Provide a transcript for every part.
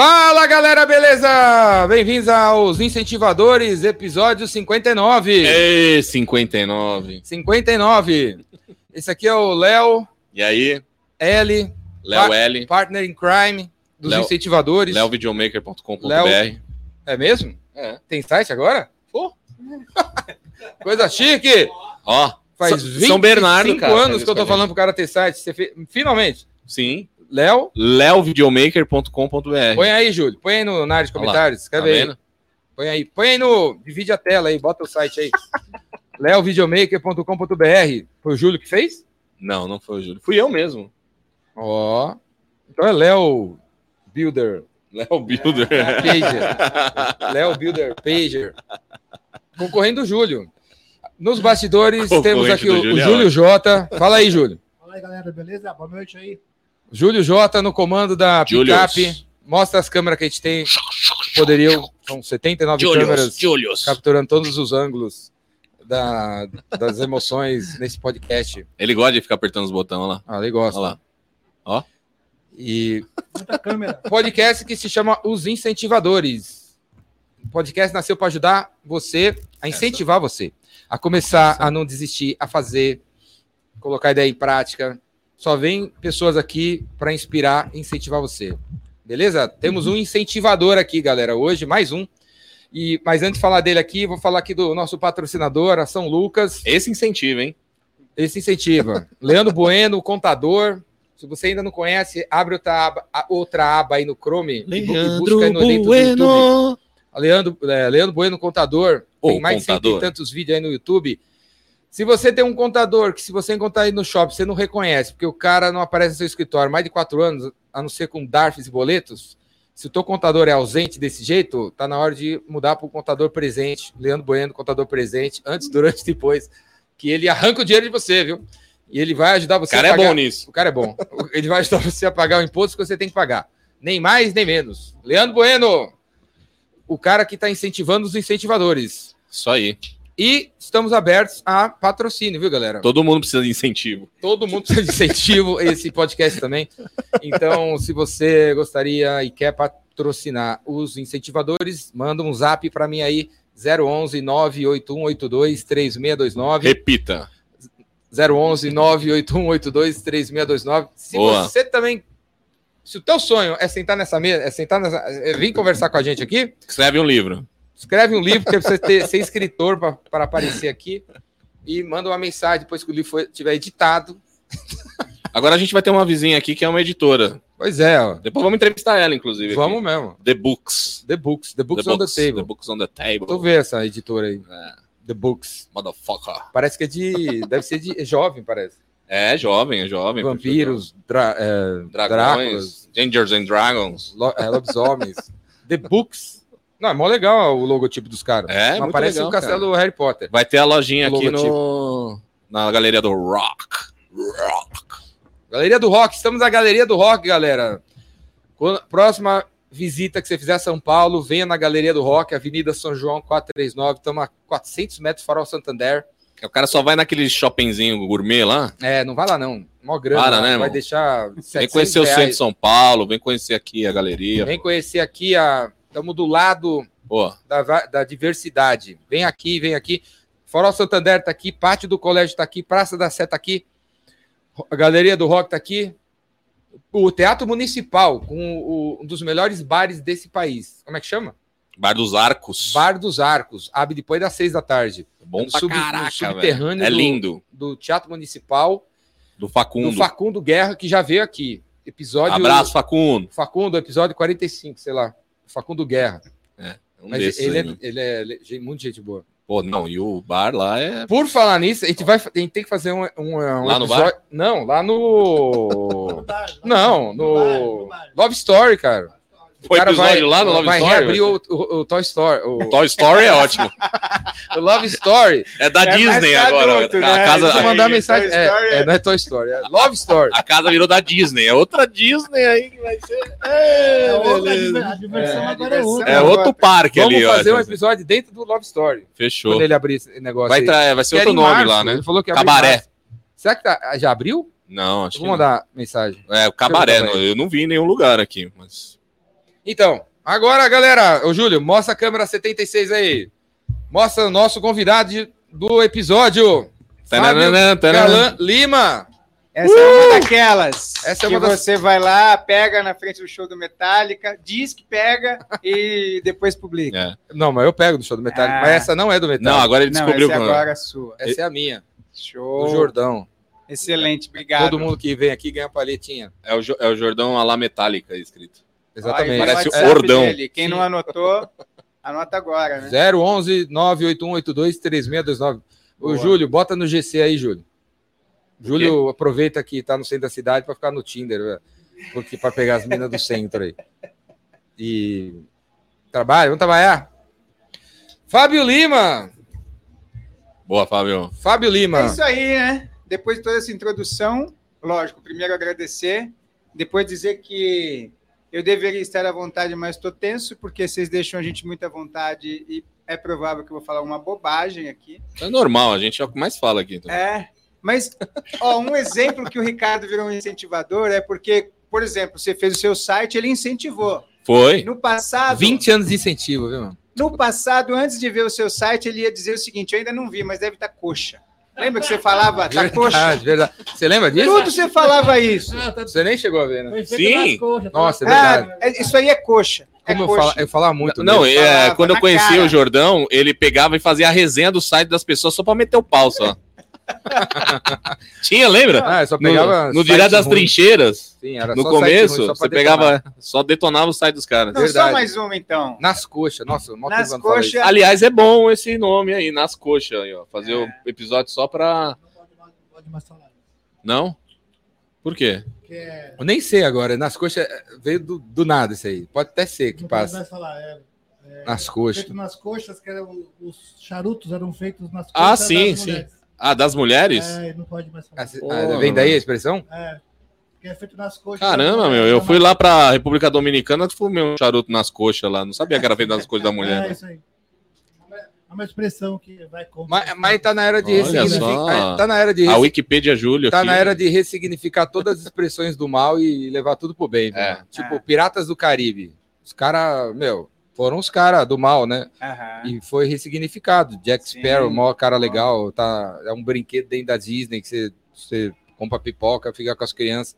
Fala galera, beleza? Bem-vindos aos Incentivadores, episódio 59. Ei, 59. 59. Esse aqui é o Léo E aí, L, Léo L, partner in crime dos Léo- incentivadores. leovideomaker.com.br. Léo- É mesmo? É. Tem site agora? Pô. Coisa chique! Ó, Faz São- 25 São Bernardo, cara, anos que eu tô falando pro cara ter site. Fez- Finalmente. sim, Léo, leovideomaker.com.br. põe aí, Júlio. Põe aí no, na área de comentários. Tá Escreve aí. vendo? Põe aí. Põe aí no. Divide a tela aí, bota o site aí. leovideomaker.com.br. Foi o Júlio que fez? Não, não foi o Júlio. Fui eu mesmo. Ó. Então é Léo Builder Léo Builder. Pager. Léo Builder Pager. Concorrendo do Júlio. Nos bastidores temos aqui o, o Júlio é Júlio Jota. Fala aí, Júlio. Fala aí, galera, beleza? Boa noite aí. Júlio Jota no comando da Julius. picape. Mostra as câmeras que a gente tem. Poderiam. São 79 Julius, câmeras Julius. capturando todos os ângulos da- das emoções nesse podcast. Ele gosta de ficar apertando os botões, lá. Ah, ele gosta. Olha lá. E Muita câmera. podcast que se chama Os Incentivadores. O podcast nasceu para ajudar você a incentivar você a começar a não desistir, a fazer, colocar a ideia em prática. Só vem pessoas aqui para inspirar e incentivar você. Beleza? Temos um incentivador aqui, galera, hoje, mais um. E, mas antes de falar dele aqui, vou falar aqui do nosso patrocinador, a São Lucas. Esse incentivo, hein? Esse incentiva. Leandro Bueno, contador. Se você ainda não conhece, abre outra aba, outra aba aí no Chrome bu- e busca aí no dentro do YouTube. Leandro, é, Leandro Bueno, contador. Tem mais de cento contador. e tantos vídeos aí no YouTube. Se você tem um contador que, se você encontrar aí no shopping, você não reconhece, porque o cara não aparece no seu escritório há mais de quatro anos, a não ser com DARFs e boletos. Se o teu contador é ausente desse jeito, tá na hora de mudar para o contador presente. Leandro Bueno, contador presente, antes, durante e depois. Que ele arranca o dinheiro de você, viu? E ele vai ajudar O você cara a é pagar... bom nisso. O cara é bom. Ele vai ajudar você a pagar o imposto que você tem que pagar. Nem mais, nem menos. Leandro Bueno, o cara que está incentivando os incentivadores. Isso aí. E estamos abertos a patrocínio, viu, galera? Todo mundo precisa de incentivo. Todo mundo precisa de incentivo, esse podcast também. Então, se você gostaria e quer patrocinar os incentivadores, manda um zap para mim aí, 011 98182 3629. Repita. 011 98182 3629. Se Boa. você também. Se o teu sonho é sentar nessa mesa, é sentar nessa. É vir conversar com a gente aqui, Escreve um livro. Escreve um livro, que é você ter, ser escritor para aparecer aqui. E manda uma mensagem depois que o livro estiver editado. Agora a gente vai ter uma vizinha aqui que é uma editora. Pois é, ó. Depois vamos entrevistar ela, inclusive. aqui. Vamos mesmo. The Books. The Books. The Books on the The Table. Books on the Table. Tu vê essa editora aí. É. The Books. Motherfucker. Parece que é de. Deve ser de é jovem, parece. É jovem, é jovem. Vampiros, dra, é, Dráculas, Dragões. Dangers and Dragons. lo, é, lobisomens. The Books. Não, é mó legal o logotipo dos caras. É, Não parece o castelo Harry Potter. Vai ter a lojinha aqui no... na galeria do Rock. Rock. Galeria do Rock. Estamos na Galeria do Rock, galera. Quando- próxima visita que você fizer a São Paulo, venha na Galeria do Rock, Avenida São João 439. Estamos a 400 metros farol Santander. O cara só vai naquele shoppingzinho gourmet lá. É, não vai lá não. Mó grana. Para, né, vai irmão? deixar Vem 700 conhecer o centro de reais. São Paulo, vem conhecer aqui a galeria. Vem conhecer aqui a... Estamos do lado da, da diversidade. Vem aqui, vem aqui. Farol Santander tá aqui, Pátio do Colégio tá aqui, Praça da Sé tá aqui, a Galeria do Rock tá aqui, o Teatro Municipal, com o- um dos melhores bares desse país. Como é que chama? Bar dos Arcos. Bar dos Arcos. Abre depois das seis da tarde. Bom no pra sub- caraca, subterrâneo. É do- lindo. Do Teatro Municipal, Do Facundo. do Facundo Guerra, que já veio aqui. Episódio. Abraço, Facundo. Facundo, episódio 45, sei lá. Facundo Guerra. Um Mas desses ele, aí, é, né? ele é le- muito gente boa. Pô, não, e o bar lá é. Por falar nisso, a gente vai a gente tem que fazer um, um, um Lá no episódio. Não, lá no. Não, no bar. Love Story, cara. O episódio lá no Love vai Story? reabrir o, o, o Toy Story. O, Toy Story é ótimo. o Love Story. É da É Disney agora. adulto, a, né? casa, Deixa eu Aí, mandar mensagem. É, é, é- não é Toy Story, é Love Story. a casa virou da Disney. É outra Disney aí que vai ser. É, É, outra, a diversão É, a agora é outra. É outro parque Vamos ali, ó. fazer um episódio dentro do Love Story. Fechou. Quando ele abrir esse negócio. Vai, tra... vai ser outro nome março, lá, né? Ele falou que Cabaré. Será que tá- já abriu? Não, acho Eu que Vou mandar mensagem. É, o cabaré. Eu não vi em nenhum lugar aqui, mas. Então, agora, galera, ô Júlio, mostra a câmera 76 aí. Mostra o nosso convidado de- do episódio. Galan Lima. Essa é uma daquelas. Essa é que uma das- você vai lá, pega na frente do show do Metallica, diz que pega e depois publica. É. Não, mas eu pego do show do Metallica. Ah. Mas essa não é do Metallica. Não, agora ele Não, descobriu. essa é agora a sua. Essa é a minha. Show. Do Jordão. Excelente, obrigado. Todo mundo que vem aqui ganha palhetinha. É o, Jo- é o Jordão Metallica escrito. Exatamente. Parece o Ordão. dele. Quem Sim. não anotou, anota agora, né? 011 98182 3629. Ô. Júlio, bota no GC aí, Júlio. Júlio aproveita que tá no centro da cidade para ficar no Tinder, velho. porque para pegar as minas do centro aí. E trabalha, vamos trabalhar. Fábio Lima, Boa, Fábio. Fábio É Lima. isso aí, né? Depois de toda essa introdução, lógico, primeiro agradecer, depois dizer que eu deveria estar à vontade, mas estou tenso, porque vocês deixam a gente muito à vontade e é provável que eu vou falar uma bobagem aqui. É normal, a gente é o que mais fala aqui. então. É, mas ó, um exemplo que o Ricardo virou um incentivador é porque, por exemplo, você fez o seu site, ele incentivou. Foi. No passado, 20 anos de incentivo, viu, mano? no passado, antes de ver o seu site, ele ia dizer o seguinte: eu ainda não vi, mas deve estar coxa. Lembra que você falava, tá coxa? Verdade, verdade. Você lembra disso? Tudo você falava isso. Ah, tá Você nem chegou a ver, né? Sim. tá Nossa, é nas verdade. Ah, isso aí é coxa. É Como eu, fala, eu falava muito. Não, dele. é, falava quando eu na conheci cara. o Jordão, ele pegava e fazia a resenha do site das pessoas só pra meter o pau só. Tinha, lembra? Ah, só No, pegava. no site Direto das ruim. Trincheiras, Sim, era no só começo, ruim, só você detonar. pegava, só detonava o site dos caras. Não, verdade. só mais uma então. Nas coxas. Nossa, mó Nas coxas. Aliás, é bom esse nome aí, nas coxas aí, ó. Fazer o episódio só pra. Não pode mais- não pode mais falar. Não? Por quê? Porque é- Eu nem sei agora. Nas coxas eh, veio do, do nada isso aí. Pode até ser que falar. É, é, Nas coxas. feito nas coxas, que eram, os charutos eram feitos nas Ah, coxas sim, das sim. mulheres. Ah, das mulheres? É, não pode mais falar. Ah, Pô, ah, vem daí a expressão? É, porque é feito nas coxas. Caramba, meu, eu fui lá pra República Dominicana, fumei um charuto nas coxas lá. Não sabia que era feito nas coxas da É, mulher. né? isso aí. É uma expressão que vai contra. Mas, mas tá na era de Olha ressignificar. só. Tá na era de A Wikipedia Júlio Tá aqui. na era de ressignificar todas as expressões do mal e levar tudo pro bem. É. Tipo, É. Piratas do Caribe. Os caras, meu, foram os caras do mal, né? Aham. E foi ressignificado. Jack Sim. Sparrow, maior cara legal. Tá, é um brinquedo dentro da Disney que você, você compra pipoca, fica com as crianças.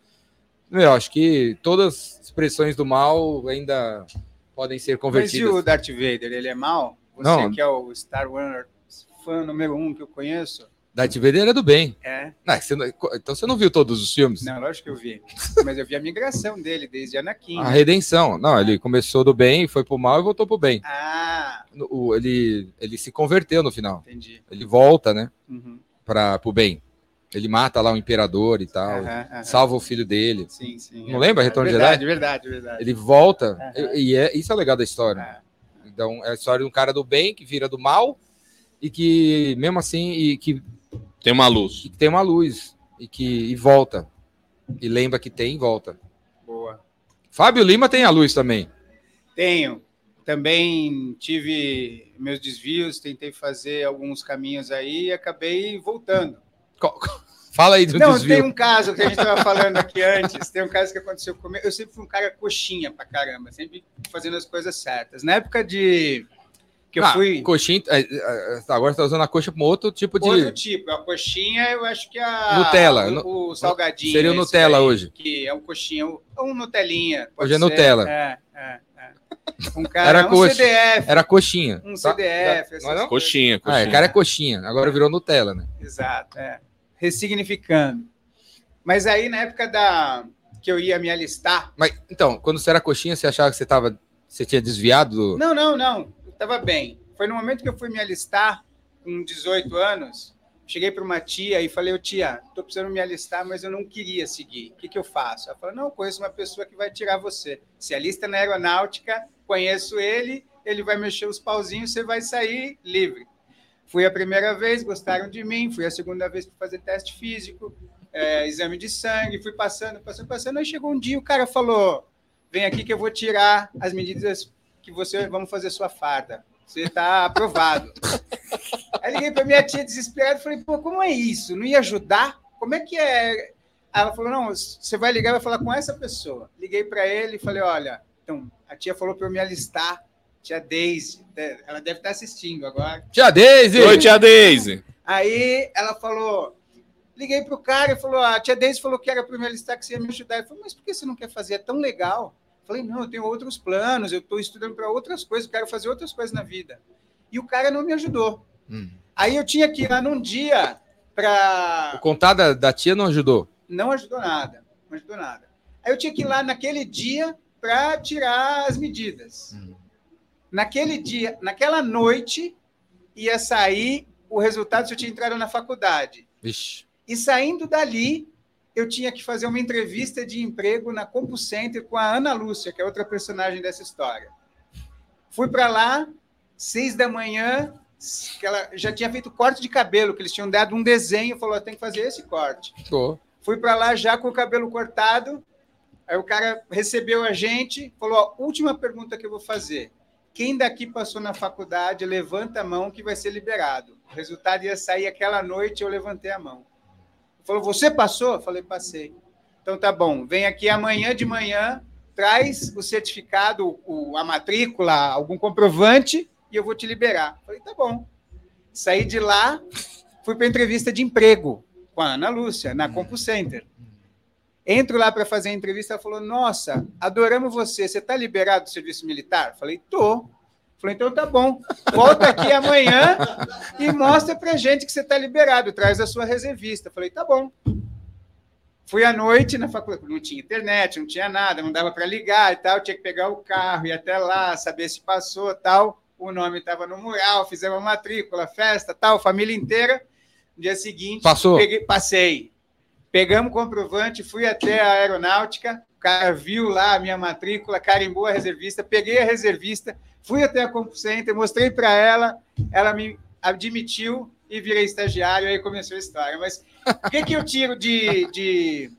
Meu, acho que todas as expressões do mal ainda podem ser Mas e convertidas. o Darth Vader, ele é mau? Você Não. que é o Star Wars fã número um que eu conheço? Darth Vader era do bem. É. Ah, você não- então você não viu todos os filmes? Não, lógico que eu vi. Mas eu vi a migração dele desde Anakin. A redenção. Não, ele começou do bem, foi pro mal e voltou pro bem. Ah, o- ele, ele se converteu no final. entendi. Ele volta, né, Uhum. para pro bem. Ele mata lá o imperador e tal, salva o filho dele. Sim, sim. Não lembra Retorno de verdade, Verdade, verdade, Ele volta e, e é isso é legal da história. Ah, Então é a história de um cara do bem que vira do mal e que mesmo assim e que, Tem uma luz. que tem uma luz e que e volta e lembra que tem e volta. boa. Fábio Lima tem a luz também. Tenho. Também tive meus desvios, tentei fazer alguns caminhos aí e acabei voltando. Fala aí do Não, desvio. tem um caso que a gente estava falando aqui antes. Tem um caso que aconteceu comigo. Eu sempre fui um cara coxinha pra caramba, sempre fazendo as coisas certas. Na época de que eu Ah, fui coxinha. é, é, agora você tá usando a coxa como outro tipo de. outro tipo, a coxinha, eu acho que a Nutella, o, o salgadinho seria o Nutella daí, hoje. que é um coxinha, ou um Nutelinha. pode Hoje é ser. Nutella. É, é, é. Um cara, Era um coxa. CDF, Era coxinha. um tá? CDF, Não é não? coisas. Coxinha, Ah, coxinha. é, cara é coxinha. Agora virou Nutella, né? Exato, é. Ressignificando. Mas aí, na época da que eu ia me alistar. Mas então, quando você era coxinha, você achava que você tava. Você tinha desviado do. Não, não, não. Eu tava bem. Foi no momento que eu fui me alistar, com 18 anos. Cheguei para uma tia e falei, tia, tô precisando me alistar, mas eu não queria seguir. O que, que eu faço? Ela falou, não, conheço uma pessoa que vai tirar você. Se alista na aeronáutica, conheço ele, ele vai mexer os pauzinhos, você vai sair livre. Fui a primeira vez, gostaram de mim. Fui a segunda vez para fazer teste físico, é, exame de sangue. Fui passando, passando, passando. Aí chegou um dia, o cara falou: vem aqui que eu vou tirar as medidas que você vamos fazer sua farda. Você está aprovado. Aí liguei para minha tia desesperada e falei: pô, como é isso? Não ia ajudar? Como é que é? Ela falou: não, você vai ligar e vai falar com essa pessoa. Liguei para ele e falei: olha, Então, a tia falou para eu me alistar. Tia Daisy, ela deve estar assistindo agora. Tia Daisy! Oi, tia Daisy. Aí ela falou, liguei pro cara e falou, a tia Daisy falou que era para eu me alistar, que você ia me ajudar. Eu falei, mas por que você não quer fazer? É tão legal. Eu falei, não, eu tenho outros planos, eu estou estudando para outras coisas, quero fazer outras coisas na vida. E o cara não me ajudou. Hum. Aí eu tinha que ir lá num dia para O contar da, da tia não ajudou. não ajudou nada, não ajudou nada. Aí eu tinha que ir lá naquele dia para tirar as medidas. Hum. Naquele dia, naquela noite, ia sair o resultado se eu tinha entrado na faculdade. E saindo dali, eu tinha que fazer uma entrevista de emprego na CompuCenter com a Ana Lúcia, que é outra personagem dessa história. Fui para lá, seis da manhã, que ela já tinha feito corte de cabelo, que eles tinham dado um desenho, falou, tem que fazer esse corte. Pô. Fui para lá já com o cabelo cortado. Aí o cara recebeu a gente, falou: ó, última pergunta que eu vou fazer. Quem daqui passou na faculdade, levanta a mão que vai ser liberado. O resultado ia sair aquela noite, eu levantei a mão. Falou: Você passou? Eu falei: Passei. Então tá bom, vem aqui amanhã de manhã, traz o certificado, o, a matrícula, algum comprovante e eu vou te liberar. Eu falei: Tá bom. Saí de lá, fui para entrevista de emprego com a Ana Lúcia, na CompuCenter. Entro lá para fazer a entrevista, ela falou: Nossa, adoramos você. Você está liberado do serviço militar? Falei: Tô. Falei: Então tá bom. Volta aqui amanhã e mostra para gente que você está liberado. Traz a sua reservista. Falei: Tá bom. Fui à noite na faculdade, não tinha internet, não tinha nada, não dava para ligar e tal. Tinha que pegar o carro, ir até lá, saber se passou tal. O nome estava no mural, fizemos a matrícula, festa, tal, família inteira. No dia seguinte, Passou. peguei- passei. Pegamos o comprovante, fui até a aeronáutica, o cara viu lá a minha matrícula, carimbou a reservista, peguei a reservista, fui até a CompuCenter, mostrei para ela, ela me admitiu e virei estagiário, aí começou a história. Mas o que, que eu tiro de, de,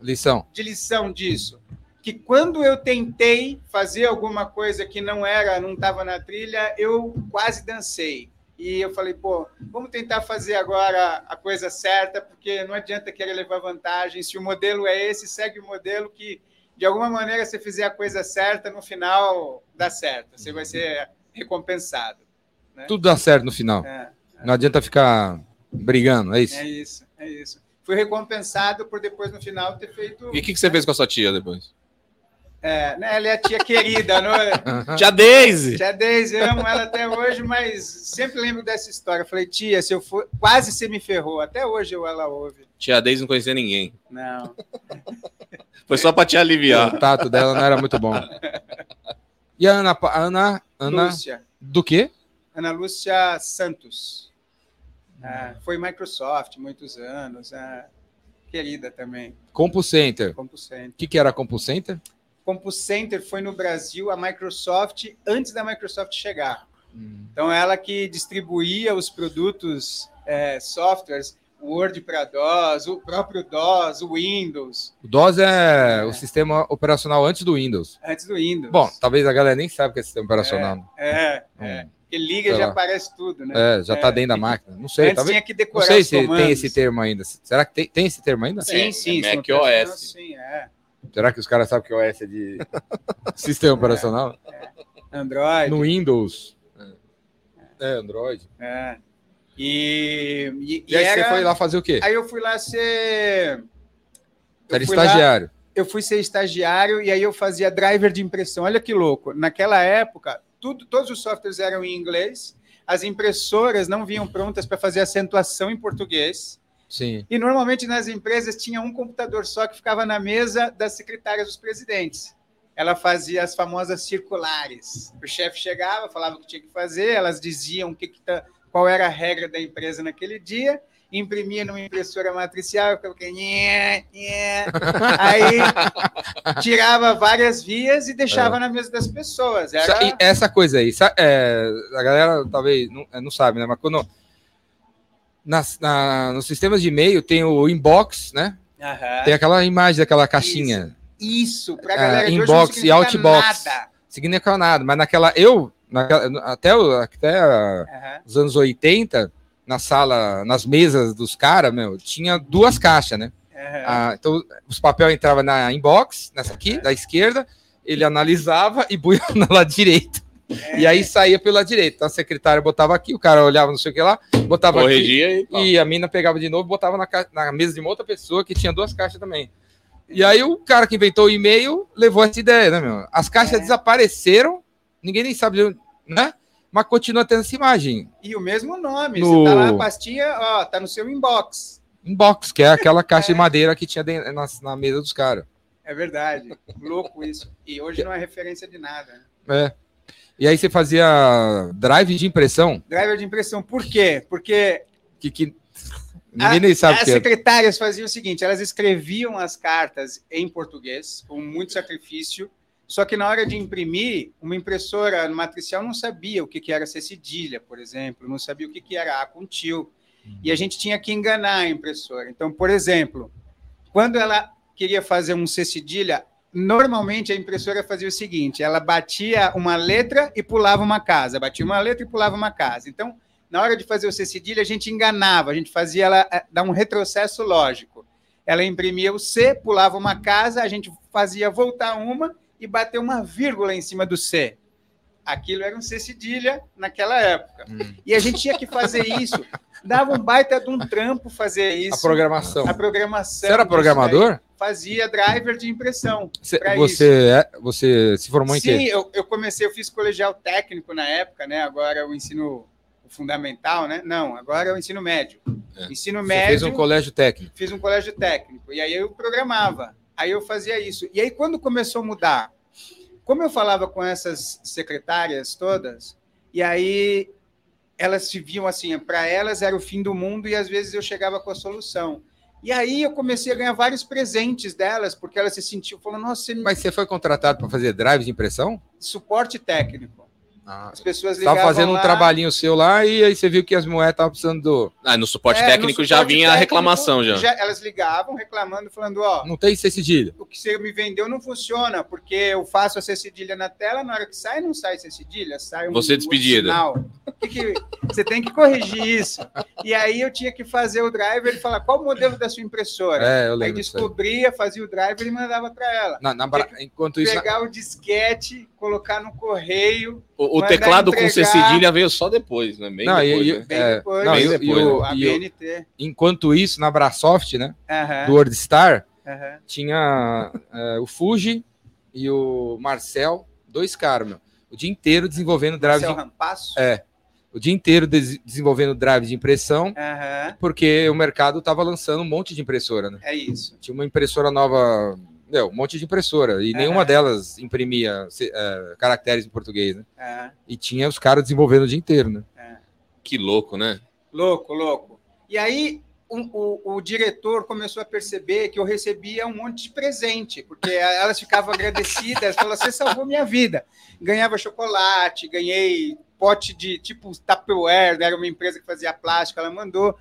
Lição. de lição disso? Que quando eu tentei fazer alguma coisa que não era, não estava na trilha, eu quase dancei. E eu falei, pô, vamos tentar fazer agora a coisa certa, porque não adianta querer levar vantagem. Se o modelo é esse, segue o modelo que, de alguma maneira, se fizer a coisa certa, no final dá certo. Você vai ser recompensado. Tudo dá certo no final. É, Não adianta ficar brigando, é isso? é isso, é isso. Fui recompensado por depois, no final, ter feito. E o que, que você fez com a sua tia depois? É, né, ela é a tia querida, não é? Tia Daisy! Tia Deise, eu amo ela até hoje, mas sempre lembro dessa história. Eu falei, tia, se eu for. Quase você me ferrou. Até hoje eu ela ouve. Tia Daisy não conhecia ninguém. Não. Foi só pra te aliviar. O tato dela não era muito bom. E a Ana, Ana, Ana Lúcia. do quê? Ana Lúcia Santos. É, foi Microsoft muitos anos. é, querida também. CompuCenter. CompuCenter. O que, que era CompuCenter? CompuCenter foi no Brasil a Microsoft antes da Microsoft chegar. Hum. Então, ela que distribuía os produtos, é, softwares, Word para DOS, o próprio DOS, o Windows, O DOS é o sistema operacional antes do Windows. antes do Windows. Bom, talvez a galera nem saiba o que é sistema operacional. é, é. Hum. Porque liga Sei já aparece tudo, né? É, já tá dentro da máquina. Não sei, Antes talvez. tinha que Não decorar sei os se tem comandos. esse termo ainda. Será que tem, tem esse termo ainda? Sim, É, sim. é sim, Mac OS. Não, Sim, é. Será que os caras sabem que o OS é de sistema operacional? Android. No Windows. É, Android. É. E, e, E aí era- você foi lá fazer o quê? Aí eu fui lá ser. eu Era fui lá- estagiário. eu fui ser estagiário e aí eu fazia driver de impressão. Olha que louco. Naquela época, tudo, todos os softwares eram em inglês, as impressoras não vinham prontas para fazer acentuação em português. Sim. E normalmente nas empresas tinha um computador só que ficava na mesa das secretárias dos presidentes. Ela fazia as famosas circulares. O chefe chegava, falava o que tinha que fazer, elas diziam o que que tá- qual era a regra da empresa naquele dia, imprimia numa impressora matricial, aqui, nhé, nhé. aí tirava várias vias e deixava na mesa das pessoas. Era... Sa- Essa coisa aí, é, a galera talvez não, é, não sabe, né? Mas quando nas, na, nos sistemas de e-mail tem o inbox, né? Aham. Tem aquela imagem daquela caixinha. Isso, para a Ah, galera não inbox e outbox. nada. Significa nada, mas naquela. Eu, naquela- até, até Aham. os anos 80, na sala, nas mesas dos caras, meu, tinha duas caixas, né? Aham. Ah, então, os papéis entravam na inbox, nessa aqui, da esquerda, ele analisava e punha na lado direito. E aí saía pela direita. Então a secretária botava aqui, o cara olhava não sei o que lá, botava aqui. Corrigia e. pau. E a mina pegava de novo e botava na, ca- na mesa de uma outra pessoa que tinha duas caixas também. E aí o cara que inventou o e-mail levou essa ideia, né, meu? As caixas É. desapareceram, ninguém nem sabe, de onde- né? Mas continua tendo essa imagem. E o mesmo nome. No- Você tá lá, a pastinha, ó, tá no seu inbox. Inbox, que é aquela caixa de madeira que tinha dentro- na, na mesa dos caras. É verdade. Louco isso. E hoje não é referência de nada. né? É. E aí você fazia drive de impressão, Driver de impressão. Por quê? Porque que, que ninguém nem sabe as que é. secretárias faziam o seguinte: elas escreviam as cartas em português, com muito sacrifício. Só que na hora de imprimir, uma impressora matricial não sabia o que, que era ser cedilha, por exemplo, não sabia o que, que era A com tio. E a gente tinha que enganar a impressora. Então, por exemplo, quando ela queria fazer um C cedilha, normalmente a impressora fazia o seguinte: ela batia uma letra e pulava uma casa, batia uma letra e pulava uma casa. Então, na hora de fazer o C cedilha, a gente enganava, a gente fazia ela eh, dar um retrocesso lógico. Ela imprimia o C, pulava uma casa, a gente fazia voltar uma e bater uma vírgula em cima do C. Aquilo era um C cedilha naquela época. Hum. E a gente tinha que fazer isso. Dava um baita de um trampo fazer isso. A programação. A programação. Você era programador? daí. Fazia driver de impressão. Você, pra você, é, você se formou em Sim, quê? eu, eu comecei, eu fiz colegial técnico na época, né? Agora o ensino fundamental, né? Não, agora é o ensino médio. É. Ensino Você médio. fez um colégio técnico. fiz um colégio técnico. E aí eu programava. Aí eu fazia isso. E aí, quando começou a mudar, como eu falava com essas secretárias todas, e aí elas se viam assim, para elas era o fim do mundo e às vezes eu chegava com a solução. E aí eu comecei a ganhar vários presentes delas, porque elas se sentiam, falando, nossa, você. Mas você foi contratado para fazer drive de impressão? suporte técnico. Ah, As pessoas ligavam fazendo um lá, trabalhinho seu lá e aí você viu que as moedas estavam precisando do. Ah, no suporte É, técnico no já suporte vinha a técnico, reclamação já. Elas ligavam reclamando, falando, ó, Não tem C cedilha. o que você me vendeu não funciona, porque eu faço a C cedilha na tela, na hora que sai, não sai C cedilha, sai um Você despedida. um que você tem que corrigir isso. E aí eu tinha que fazer o driver e falar qual o modelo da sua impressora. É, eu aí lembro. aí. descobria, fazia o driver e mandava para ela. Na, na Enquanto isso. Pegar o disquete, colocar no correio, O, o teclado com C entregar. cedilha veio só depois, né? Bem Não, depois, e- né? bem É, depois, não, e- e o- a e o- BNT. Enquanto isso, na Brasoft, né? Aham, Do WordStar, aham. tinha é, o Fuji e o Marcel, dois caras, meu. O dia inteiro desenvolvendo drive Marcel de, Rampasso. É. o dia inteiro des- desenvolvendo drive de impressão, porque o mercado estava lançando um monte de impressora, né? é isso. Tinha uma impressora nova, meu, um monte de impressora, e nenhuma delas imprimia se- é, caracteres em português, né? E tinha os caras desenvolvendo o dia inteiro, né? Que louco, né? Louco, louco. E aí um- o, o diretor começou a perceber que eu recebia um monte de presente, porque elas ficavam agradecidas, falavam, você salvou minha vida. Ganhava chocolate, ganhei pote de tipo Tupperware, era uma empresa que fazia plástico, ela mandou.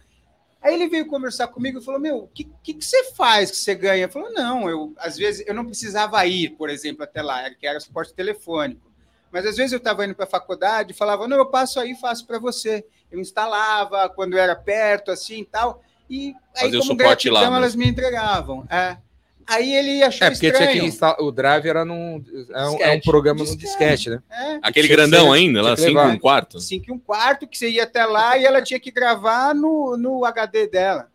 Aí ele veio conversar comigo e falou: Meu, o que, que, que você faz que você ganha? Eu falei: Não, eu às vezes eu não precisava ir, por exemplo, até lá, era- que era suporte telefônico. Mas às vezes eu estava indo para a faculdade e falava: Não, eu passo aí e faço para você. Eu instalava quando era perto, assim e tal. E aí, Fazia o como suporte lá gratidão, mesmo. elas me entregavam. É. Aí ele achou É, porque estranho. tinha que instalar. O drive era num. É um, é um Disquete. programa no Disquete. disquete, né? É. Aquele grandão ser- ainda, lá, tinha que 5 levar. um quarto. cinco e um quarto, que você ia até lá e ela tinha que gravar no, no HD dela.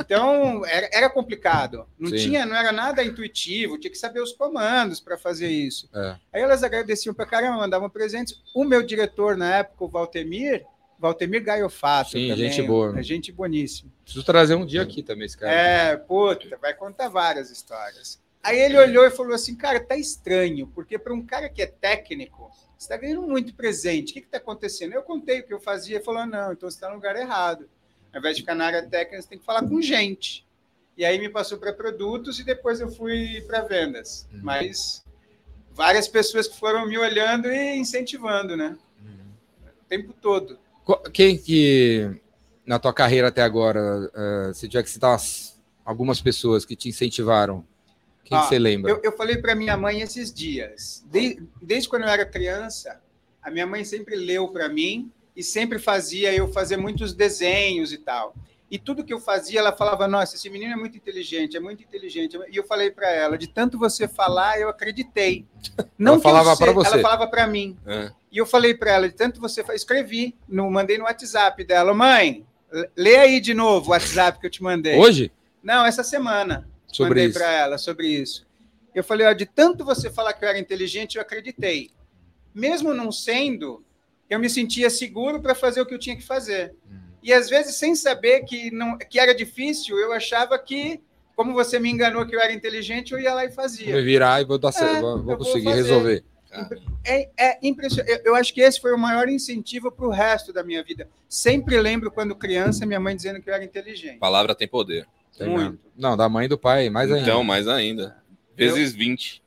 Então, era, era complicado. Não, Sim. tinha, não era nada intuitivo, tinha que saber os comandos para fazer isso. É. Aí elas agradeciam pra caramba, mandavam presentes. O meu diretor na época, o Valtemir, Valtemir Gaiofato. Sim, também, gente boa. É gente boníssima. Preciso trazer um dia aqui também, esse cara. É, puta, vai contar várias histórias. Aí ele olhou e falou assim, cara, tá estranho, porque para um cara que é técnico, você está ganhando muito presente. O que está acontecendo? Eu contei o que eu fazia e falou, não, então você está no lugar errado. Ao invés de ficar na área técnica, você tem que falar com gente. E aí me passou para produtos e depois eu fui para vendas. Uhum. Mas várias pessoas que foram me olhando e incentivando, né? O tempo todo. Qu- Quem que, na tua carreira até agora, eh, se tiver que citar umas- algumas pessoas que te incentivaram, quem Ah, que você lembra? Eu, eu falei para minha mãe esses dias. De- desde quando eu era criança, a minha mãe sempre leu para mim e sempre fazia eu fazer muitos desenhos e tal. E tudo que eu fazia, ela falava: Nossa, esse menino é muito inteligente, é muito inteligente. E eu falei para ela: De tanto você falar, eu acreditei. Não Ela falava pra você. Ela falava para mim. É. E eu falei para ela: De tanto você escrevi, no, mandei no WhatsApp dela: Mãe, lê aí de novo o WhatsApp que eu te mandei. Hoje? Não, essa semana. Sobre mandei para ela sobre isso. Eu falei: ó, De tanto você falar que eu era inteligente, eu acreditei. Mesmo não sendo, eu me sentia seguro para fazer o que eu tinha que fazer. Hum. E às vezes, sem saber que, não, que era difícil, eu achava que, como você me enganou que eu era inteligente, eu ia lá e Vou fazia. virar e vou dar certo, É, vou, eu vou vou conseguir fazer. resolver. É, é impressionante. Eu, eu acho que esse foi o maior incentivo para o resto da minha vida. Sempre lembro, quando criança, minha mãe dizendo que eu era inteligente. Palavra tem poder. Tem Muito. mesmo. Não, da mãe e do pai, mais ainda. Então, mais ainda. Vezes 20.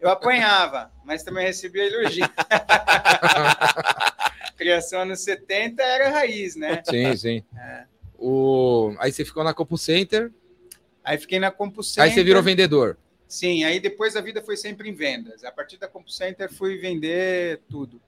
Eu apanhava, mas também recebia elogio. Criação anos 70 era raiz, né? Sim, sim. É. O... Aí você ficou na Compu Center, Aí fiquei na CompuCenter. aí você virou vendedor. Sim, aí depois a vida foi sempre em vendas. A partir da CompuCenter fui vender tudo.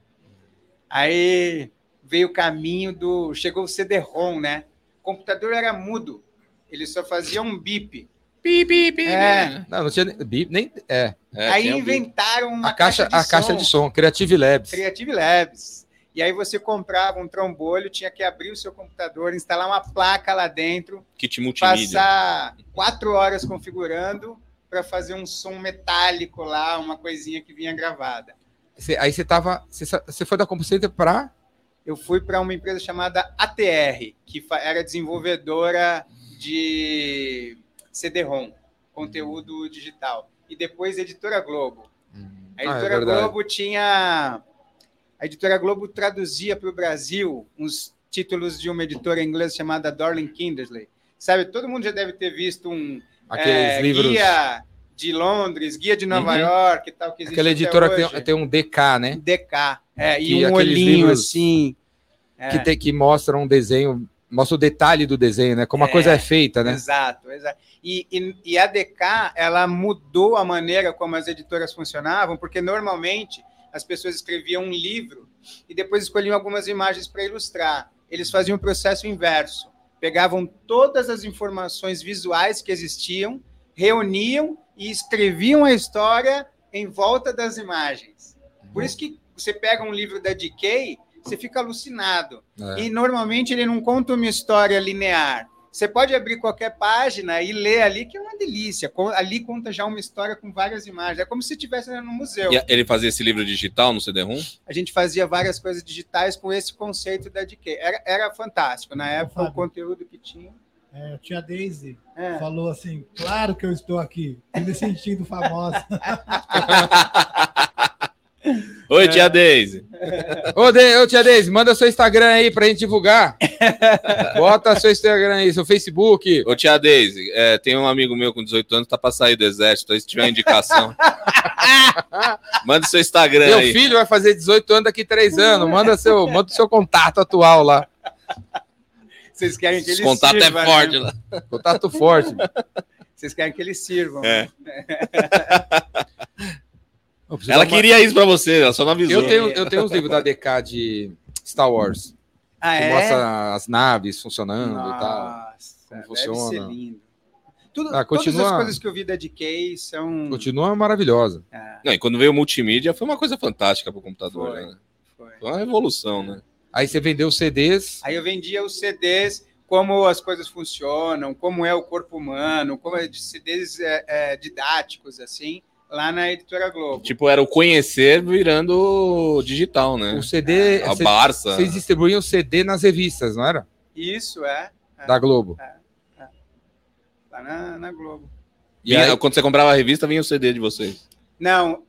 Aí veio o caminho do. Chegou o CD-ROM, né? O computador era mudo. Ele só fazia um bip. Pi, pi, pi. É. Não, não tinha bip, nem é. É, aí inventaram uma A caixa, de a caixa som, de som, Creative Labs. Creative Labs. E aí você comprava um trombolho, tinha que abrir o seu computador, instalar uma placa lá dentro, Kit multimídia. passar quatro horas configurando para fazer um som metálico lá, uma coisinha que vinha gravada. Você- aí você tava. Você, foi da Compu Center pra. eu fui para uma empresa chamada ATR, que era desenvolvedora de CD-ROM, conteúdo digital. E depois Editora Globo. A Ah, é Editora. Globo tinha. A Editora Globo traduzia para o Brasil uns títulos de uma editora inglesa chamada Dorling Kindersley. Sabe, todo mundo já deve ter visto um Aqueles é, livros. guia de Londres, guia de Nova Uhum. York e tal, que existe Aquela editora que tem, tem um DK, né? DK. É, Que e um olhinho assim. É. Que, tem, que mostra um desenho, mostra o detalhe do desenho, né? Como a É, coisa é feita, né? Exato, exato. E, e, e a DK, ela mudou a maneira como as editoras funcionavam, porque normalmente as pessoas escreviam um livro e depois escolhiam algumas imagens para ilustrar. Eles faziam o processo inverso. Pegavam todas as informações visuais que existiam, reuniam e escreviam a história em volta das imagens. Por isso que você pega um livro da DK, você fica alucinado. É. E normalmente ele não conta uma história linear. Você pode abrir qualquer página e ler ali, que é uma delícia. Ali conta já uma história com várias imagens. É como se estivesse no museu. E ele fazia esse livro digital no CD-ROM? A gente fazia várias coisas digitais com esse conceito da DK. Era, era fantástico. Na época, o conteúdo que tinha. É, a tia Daisy É. falou assim: claro que eu estou aqui, me sentindo famosa. Oi, tia Deise. Ô, De, ô, tia Deise, manda seu Instagram aí pra gente divulgar. Bota seu Instagram aí, seu Facebook. Ô, tia Deise, é, tem um amigo meu com 18 anos, tá pra sair do exército, aí se tiver indicação. Manda seu Instagram Meu aí. filho vai fazer 18 anos daqui a 3 anos. Manda seu, manda o seu contato atual lá. Vocês querem que Esse ele contato sirva, é forte né? lá. Contato forte. Vocês querem que eles sirvam. É. Ela dar uma- queria isso pra você, ela só não avisou. Eu tenho, eu tenho uns livros da DK de Star Wars. Ah, Que é? mostra as naves funcionando e tal. Nossa, como deve funciona. ser lindo. Tudo, Ah, continua- Todas as coisas que eu vi da DK são... Continua maravilhosa. É, Não, e quando veio o multimídia, foi uma coisa fantástica pro computador, Foi. né? foi. Foi uma revolução, né? Aí você vendeu CDs. Aí eu vendia os CDs, como as coisas funcionam, como é o corpo humano, como é de CDs é, é, didáticos, assim, lá na Editora Globo. Tipo, era o conhecer virando digital, né? O CD. A cê- Barça. Vocês distribuíam CD nas revistas, não era? Isso é, Da Globo. lá na, na Globo. E Vinha- aí, Quando você comprava a revista, vinha o CD de vocês. Não,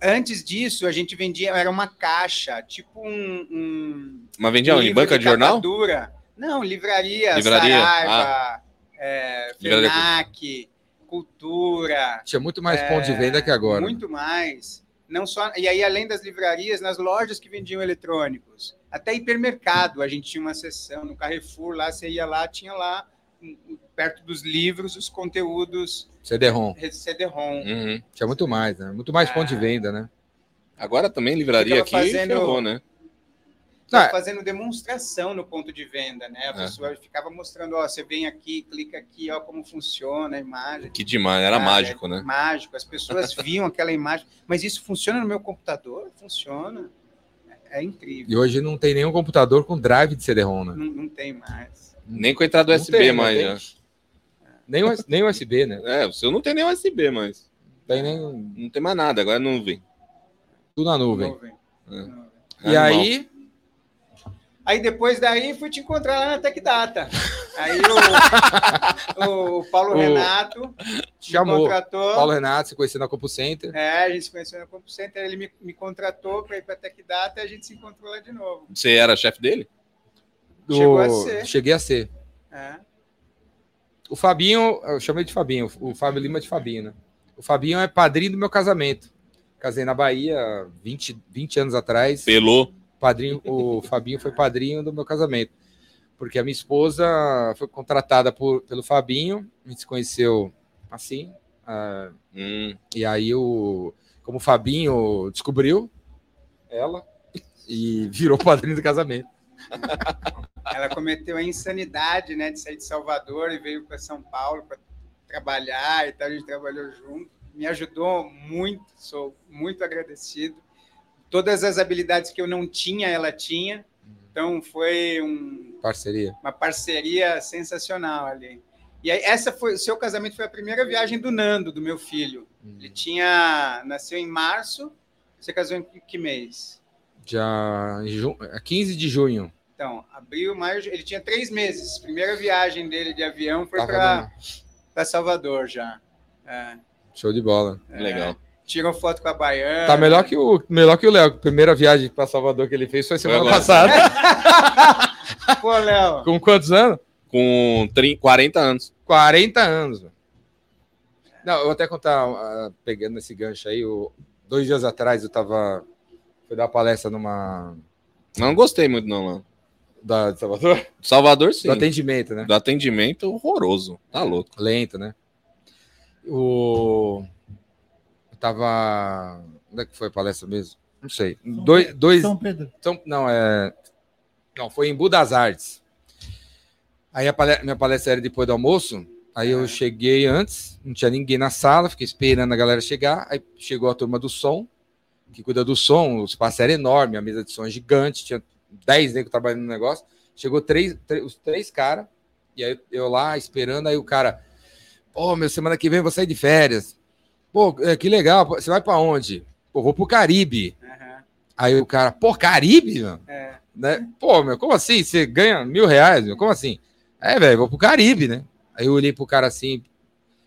antes disso a gente vendia, era uma caixa, tipo um... um Mas vendia um onde? Banca de jornal? capa dura. Não, livraria, Livraria, Ah. Saraiva, é, Livraria- FENAC, Cultura, tinha muito mais ponto de venda que agora. É, Muito mais. Não só, e aí, além das livrarias, nas lojas que vendiam eletrônicos. Até hipermercado, a gente tinha uma seção no Carrefour, lá você ia lá, tinha lá, um, um, perto dos livros, os conteúdos CD-ROM. CD-ROM. Uhum. Tinha muito mais, né? Muito mais ponto de venda, né? Agora também livraria aqui fazendo- ferrou, né? Não, é- fazendo demonstração no ponto de venda, né? A É. pessoa ficava mostrando, ó, você vem aqui, clica aqui, ó, como funciona a imagem. Que demais, era Ah, mágico, é né? Mágico, as pessoas viam aquela imagem. Mas isso funciona no meu computador? Funciona. É incrível. E hoje não tem nenhum computador com drive de CD-ROM, né? Não, não tem mais. Nem com a entrada USB tem, não mais. tem. né? Nem, US- nem USB, né? É, o seu não tem nem USB, mas Tem nem não tem mais nada, agora não vem. tudo na nuvem. Nuvem. É. Nuvem. E aí, Aí depois daí fui te encontrar lá na TecData. Aí o, o Paulo O- Renato te chamou. contratou. Paulo Renato se conheceu na Compu Center. É, a gente se conheceu na Compu Center, ele me, me contratou para ir para a TecData e a gente se encontrou lá de novo. Você era chefe dele? Do- Chegou a ser. Cheguei a ser. É. O Fabinho, eu chamei de Fabinho, o Fábio Lima de Fabinho, né? O Fabinho é padrinho do meu casamento. Casei na Bahia 20, 20 anos atrás. Pelou. Padrinho, o Fabinho foi padrinho do meu casamento. Porque a minha esposa foi contratada por, pelo Fabinho, a gente se conheceu assim. ah, Hum, e aí, o, como o Fabinho descobriu ela e virou padrinho do casamento. Ela cometeu a insanidade, né, de sair de Salvador e veio para São Paulo para trabalhar e tal. A gente trabalhou junto. Me ajudou muito, sou muito agradecido. Todas as habilidades que eu não tinha, ela tinha. Então foi um- Parceria. uma parceria sensacional ali. E aí, essa foi o seu casamento foi a primeira viagem do Nando, do meu filho. Ele tinha nasceu em março. Você casou em que mês? Já em ju- 15 de junho. Então, abril, maio, ele tinha três meses. Primeira viagem dele de avião foi para Salvador já. É, Show de bola. é. legal. Tirou foto com a Baiana. Tá melhor que o melhor que o Léo. Primeira viagem para Salvador que ele fez foi semana agora. passada. Pô, Léo. Com quantos anos? Com 30, 40 anos. 40 anos. Não, eu vou até contar, ah, pegando esse gancho aí, o- dois dias atrás eu tava. Fui dar uma palestra numa. Não gostei muito, não, mano. Da, de Salvador? Salvador, sim. Do atendimento, né? Do atendimento horroroso. Tá louco. Lento, né? O. Tava. Onde é que foi a palestra mesmo? Não sei. São Dois. Pedro. dois... São Pedro. São, não, é. Não, foi em Budas Artes. Aí a pale- minha palestra era depois do almoço. Aí eu É. cheguei antes, não tinha ninguém na sala, fiquei esperando a galera chegar. Aí chegou a turma do som, que cuida do som, o espaço era enorme, a mesa de som é gigante, tinha 10 negros trabalhando no negócio. Chegou três, três- os três caras, e aí eu lá esperando, aí o cara, pô, meu, semana que vem eu vou sair de férias. Pô, é, que legal, você vai pra onde? Pô, vou pro Caribe. Aham, Aí o cara, pô, Caribe, mano? é. né? Pô, meu, como assim? Você ganha mil reais, meu? Como assim? É, velho, vou pro Caribe, né? Aí eu olhei pro cara assim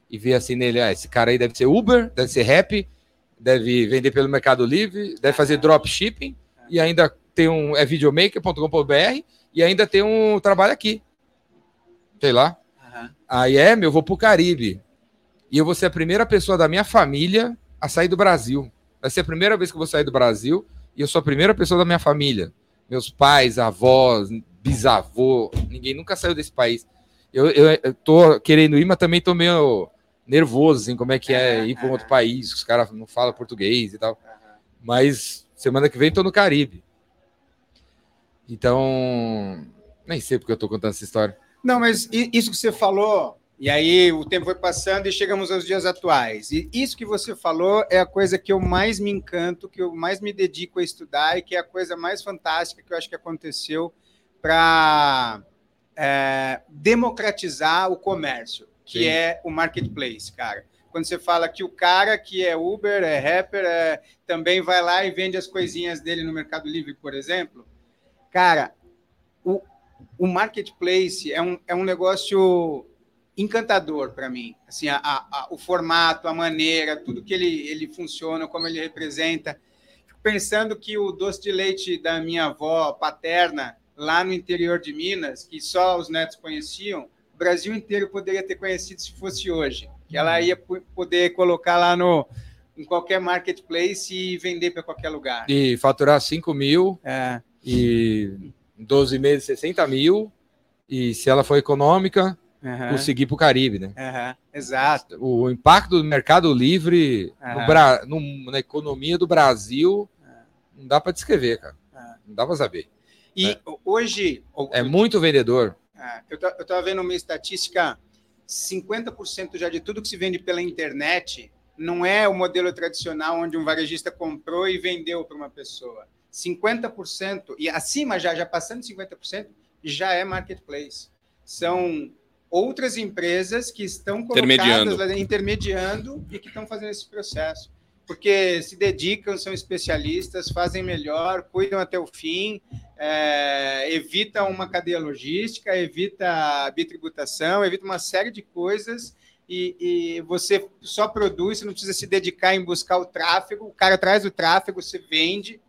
e vi assim nele, ah, esse cara aí deve ser Uber, deve ser rap, deve vender pelo Mercado Livre, deve fazer dropshipping e ainda tem um é videomaker.com.br e ainda tem um trabalho aqui. Sei lá. aham. Aí é, meu, eu vou pro Caribe. E eu vou ser a primeira pessoa da minha família a sair do Brasil. Vai ser a primeira vez que eu vou sair do Brasil e eu sou a primeira pessoa da minha família. Meus pais, avós, bisavô, ninguém nunca saiu desse país. Eu, eu, eu tô querendo ir, mas também tô meio nervoso, assim, como é que é ir para um outro país, que os caras não falam português e tal. Mas semana que vem tô no Caribe. Então, nem sei porque eu tô contando essa história. Não, mas isso que você falou, e aí o tempo foi passando e chegamos aos dias atuais. E isso que você falou é a coisa que eu mais me encanto, que eu mais me dedico a estudar e que é a coisa mais fantástica que eu acho que aconteceu para democratizar o comércio, que Sim. é o marketplace, cara. Quando você fala que o cara que é Uber, é rapper, é- também vai lá e vende as coisinhas dele no Mercado Livre, por exemplo, cara, o, o marketplace é um, é um negócio encantador para mim. Assim, a, a- o formato, a maneira, tudo que ele, ele funciona, como ele representa. Fico pensando que o doce de leite da minha avó paterna, lá no interior de Minas, que só os netos conheciam, o Brasil inteiro poderia ter conhecido se fosse hoje. Que ela ia po- poder colocar lá no em qualquer marketplace e vender para qualquer lugar. E faturar 5 mil É, e em 12 meses 60 mil. E se ela for econômica, aham, conseguir para o Caribe, né? aham, exato. O impacto do Mercado Livre no Aham. Bra- no- na economia do Brasil não dá para descrever, cara. Ah. Não dá para saber. E É. hoje. É muito vendedor. É, eu estava vendo uma estatística: 50% já de tudo que se vende pela internet não é o modelo tradicional onde um varejista comprou e vendeu para uma pessoa. 50%, e acima já, já passando de 50%, já é marketplace. São outras empresas que estão colocadas Intermediando. lá intermediando e que estão fazendo esse processo. Porque se dedicam, são especialistas, fazem melhor, cuidam até o fim, é, evita uma cadeia logística, evita a bitributação, evita uma série de coisas e, e você só produz, você não precisa se dedicar em buscar o tráfego, o cara traz o tráfego, você vende.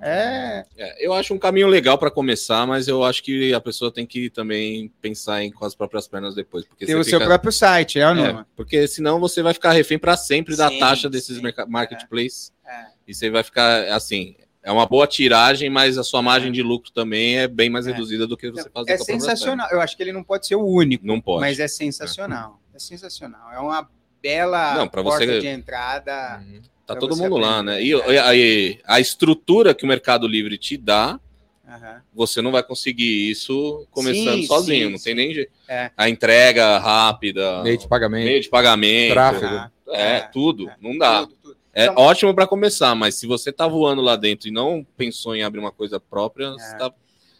É, É, eu acho um caminho legal para começar, mas eu acho que a pessoa tem que também pensar em com as próprias pernas depois. Porque você o seu fica- próprio site, é ou não? É, porque senão você vai ficar refém para sempre da Sim, taxa desses marketplaces. É. E você vai ficar assim. É uma boa tiragem, mas a sua margem de lucro também é bem mais É. reduzida do que você fazer É com a própria sensacional. Eu acho que ele não pode ser o único. Não pode. mas é sensacional. É sensacional. É uma bela Não, porta você- de entrada. Uhum. Tá pra todo mundo lá, aprender. né? E, e aí, a estrutura que o Mercado Livre te dá, Aham. você não vai conseguir isso começando Sim, sozinho. sim, não sim. tem nem jeito. É. A entrega rápida, Meio de pagamento. meio de pagamento, Tráfego. É, É, tudo. é. Não dá. Tudo, tudo. É Então, ótimo para começar, mas se você tá voando lá dentro e não pensou em abrir uma coisa própria, você tá-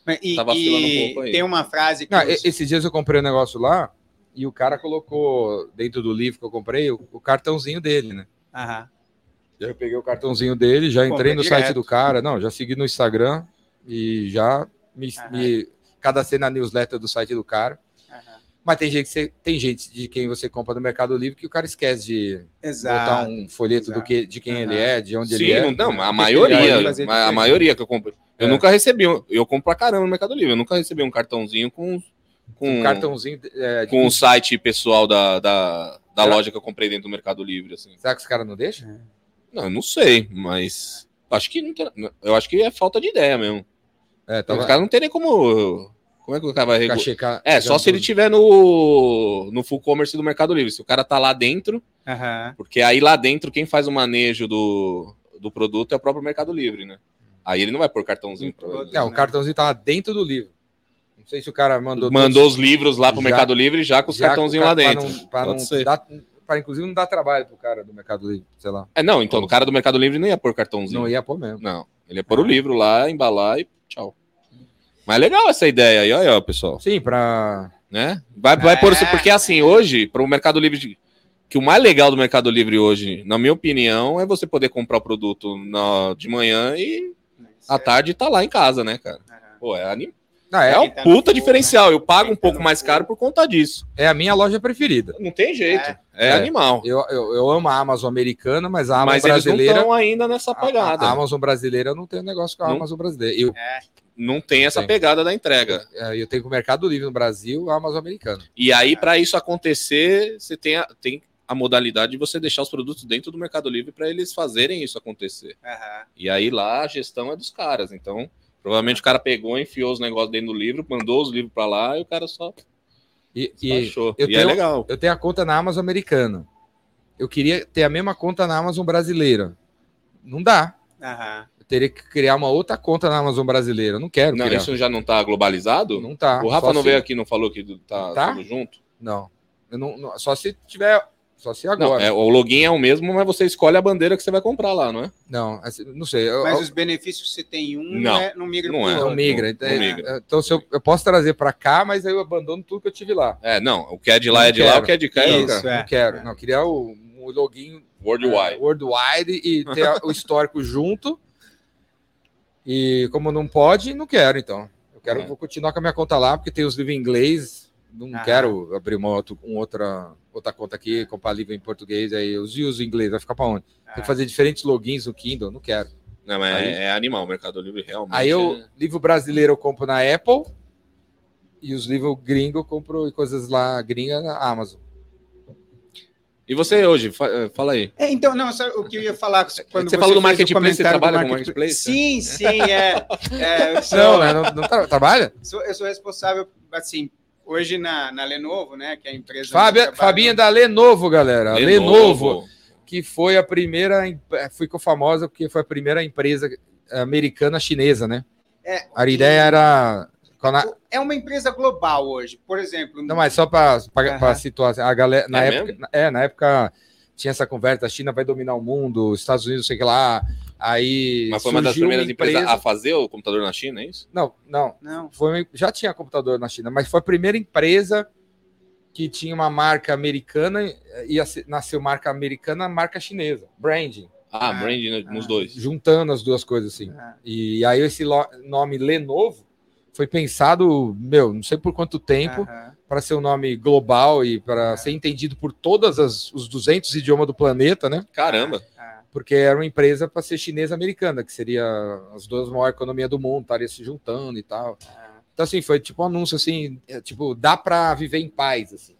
mas- e, tá vacilando um e pouco aí. tem uma frase que Não, os- e- esses dias eu comprei um negócio lá e o cara colocou dentro do livro que eu comprei o, o cartãozinho dele, né? Aham. Eu peguei o cartãozinho dele, já entrei Compra no direto. site do cara, não, já segui no Instagram e já me, Aham. me cadastrei na newsletter do site do cara. aham. Mas tem gente, você- tem gente de quem você compra no Mercado Livre que o cara esquece de botar Exato. um folheto do exato. que, de quem Aham. ele é, de onde Sim, ele é. não, não, a maioria, a diferente. maioria que eu comprei. Eu É. nunca recebi, eu compro pra caramba no Mercado Livre, eu nunca recebi um cartãozinho com com, Um cartãozinho. é, de- com o site pessoal da, da, da loja que eu comprei dentro do Mercado Livre, assim. Será que os caras não deixam? Não, eu não sei, mas acho que não tem- eu acho que é falta de ideia mesmo. É, Os tava, caras não tem nem como como é que o cara vai regu- checar- É, só se ele tiver no no full commerce do Mercado Livre. Se o cara tá lá dentro, Aham. porque aí lá dentro quem faz o manejo do, do produto é o próprio Mercado Livre, né? Aí ele não vai pôr cartãozinho. pra- É, o cartãozinho tava dentro do livro. Não sei se o cara mandou. Mandou todos- os livros lá pro Já- Mercado Livre já com os já cartãozinhos lá o cara- dentro. Pra não, pra Pode não ser. dar, pra, inclusive não dar trabalho pro cara do Mercado Livre, sei lá. É, não, então o cara do Mercado Livre não ia pôr cartãozinho. Não ia pôr mesmo. Não, ele ia pôr o livro lá, embalar e tchau. Mas é legal essa ideia aí, olha, ó, pessoal. Sim, pra. Né? Vai, vai É. pôr, porque assim, hoje, para o Mercado Livre, que o mais legal do Mercado Livre hoje, na minha opinião, é você poder comprar o produto na, de manhã e à tarde tá lá em casa, né, cara? Aham. Pô, é, anim... Não, é é, um tá puta diferencial. Eu pago um tá pouco mais fogo. caro por conta disso. é a minha loja preferida. Não tem jeito. É. É, animal. Eu, eu, eu amo a Amazon americana, mas a Amazon Mas eles não brasileira. estão ainda nessa a- pegada. A, Amazon brasileira eu não tenho negócio com a Não? Amazon brasileira. Eu, É. Não tem essa Tem. pegada da entrega. é, eu tenho com o Mercado Livre no Brasil, a Amazon americana. E aí, para isso acontecer, você tem a, tem a modalidade de você deixar os produtos dentro do Mercado Livre para eles fazerem isso acontecer. Aham. E aí lá a gestão é dos caras. Então, provavelmente o cara pegou, enfiou os negócios dentro do livro, mandou os livros para lá e o cara só E, e baixou. eu E é tenho- legal. eu tenho a conta na Amazon americana. Eu queria ter a mesma conta na Amazon brasileira. Não dá. Aham. Eu teria que criar uma outra conta na Amazon brasileira. Eu não quero Não, criar. isso já não tá globalizado? Não tá. o Rafa não se- veio aqui e não falou que tá, Tá? tudo junto? Não. Eu não, não- Só se tiver. Só se Não, agora. é, o login é o mesmo, mas você escolhe a bandeira que você vai comprar lá, não é? Não, assim, não sei. Eu, Mas os benefícios se tem um, Não. é, não migra Não é. não migra. não então, migra. Então, se eu, eu posso trazer para cá, mas aí eu abandono tudo que eu tive lá. É, não. O que é de lá Não é de lá, quero. o que é de cá é de cá. é. Não quero. Não, eu queria o, o login Worldwide. é, worldwide e ter o histórico junto. E como não pode, não quero, então. Eu quero, É. vou continuar com a minha conta lá, porque tem os livros em inglês. Não Aham. quero abrir uma, um outra, outra conta aqui, comprar livro em português, aí os e os em inglês, vai ficar para onde? Tem que fazer diferentes logins no Kindle, não quero. Não, mas Aí- é, é animal, o Mercado Livre realmente. Aí eu, é- livro brasileiro eu compro na Apple e os livros gringo eu compro e coisas lá gringa na Amazon. E você hoje, eh, fala aí. É, então, não, só o que eu ia falar quando Você falou do marketplace, você trabalha com marketplace, Sim, sim, é. é sou, Não? Não, não tra- trabalha? sou- eu sou responsável, assim, hoje na, na Lenovo, né, que é a empresa... Fábia. Fabinha da Lenovo, galera. Lenovo, que foi a primeira, em- ficou famosa porque foi a primeira empresa americana chinesa, né? É, A ideia era. É uma empresa global hoje. Por exemplo, Não, mas só para Aham. situar, a galera, na É época, é, na época tinha essa conversa, a China vai dominar o mundo, os Estados Unidos, sei que lá, aí Mas foi uma das surgiu primeiras empresa- empresas a fazer o computador na China, é isso? Não, não, não. foi, uma- já tinha computador na China, mas foi a primeira empresa que tinha uma marca americana, ia ser- nasceu marca americana, marca chinesa, branding, Ah, Ah, brand no- nos ah. dois. juntando as duas coisas assim. Ah, E aí esse nome Lenovo foi pensado, meu, não sei por quanto tempo, para ser um nome global e para ser entendido por todos os 200 idiomas do planeta, né? Caramba. Porque era uma empresa para ser chinesa-americana, que seria as duas maiores economias do mundo, estaria se juntando e tal. ah. Então, assim, foi tipo um anúncio assim, é, tipo, dá para viver em paz, assim.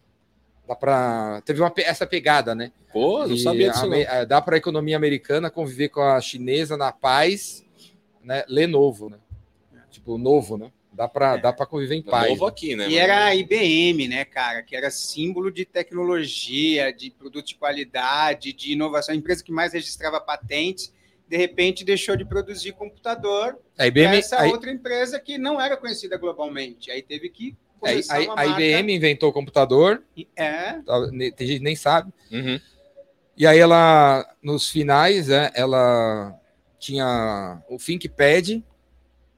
Dá para Teve uma, essa pegada, né? Pô, não E sabia a disso. Não. é, Dá para a economia americana conviver com a chinesa na paz, né? Lenovo, né? Tipo, novo, né? Dá para É. dá para conviver em paz. Novo né? aqui, né? E era a IBM, né, cara? Que era símbolo de tecnologia, de produto de qualidade, de inovação. A empresa que mais registrava patentes, de repente deixou de produzir computador A para IBM, essa a- outra empresa que não era conhecida globalmente. Aí teve que a, começar a- uma a marca- IBM inventou o computador, É, tem gente que nem sabe. Uhum. E aí ela, nos finais, né, ela tinha o ThinkPad,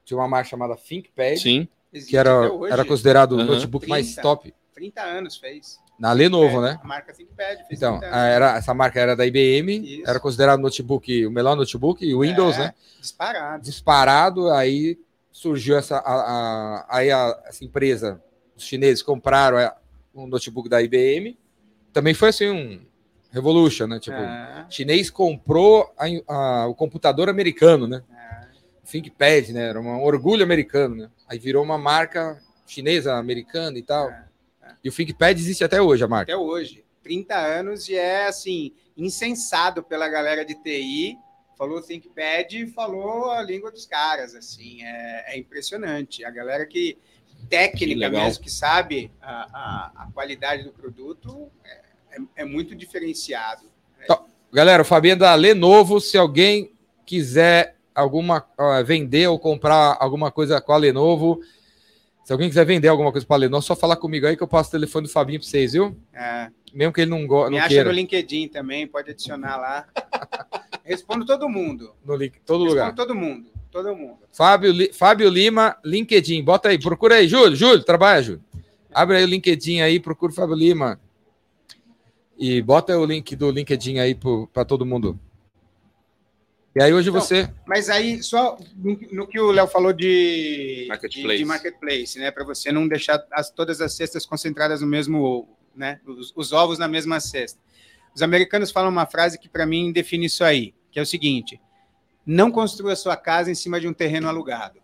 tinha uma marca chamada ThinkPad, Sim. que era, era considerado o notebook mais 30. top 30 anos fez. na Lenovo, É, né? A marca ThinkPad fez Então, 30 a- anos. era, essa marca era da IBM, Isso. era considerado notebook, o melhor notebook, e Windows, É, né? Disparado. Disparado, aí surgiu essa, a, a- aí a- essa empresa, os chineses compraram a- um notebook da IBM, também foi assim um revolution, né? Tipo, É, o chinês comprou a- a- o computador americano, né? É. ThinkPad, né? Era um orgulho americano, né? Aí virou uma marca chinesa, americana e tal. É, E o ThinkPad existe até hoje, a marca. até hoje. 30 anos e é assim, incensado pela galera de TI. Falou ThinkPad, falou a língua dos caras, assim, é, é impressionante. A galera que técnica Que mesmo, que sabe a, a, a qualidade do produto, é, é- é muito diferenciado. Galera, o Fabinho é da Lenovo, se alguém quiser alguma ah, vender ou comprar alguma coisa com a Lenovo, se alguém quiser vender alguma coisa para a Lenovo, só falar comigo aí que eu passo o telefone do Fabinho para vocês, viu? É, Mesmo que ele não, go me não acha queira. no LinkedIn também, pode adicionar lá. Respondo todo mundo. No link, todo Respondo lugar. todo mundo. Todo mundo. Fábio, Li- Fábio Lima, LinkedIn. Bota aí, procura aí, Júlio. Júlio, trabalha, Júlio. Abre aí o LinkedIn aí, procura o Fábio Lima. E bota o link do LinkedIn aí para todo mundo. E aí hoje Então, você. Mas aí, só no, que o Léo falou de Marketplace. de, de marketplace, né? Para você não deixar as, todas as cestas concentradas no mesmo ovo, né? Os, os ovos na mesma cesta. Os americanos falam uma frase que para mim define isso aí, que é o seguinte: não construa sua casa em cima de um terreno alugado.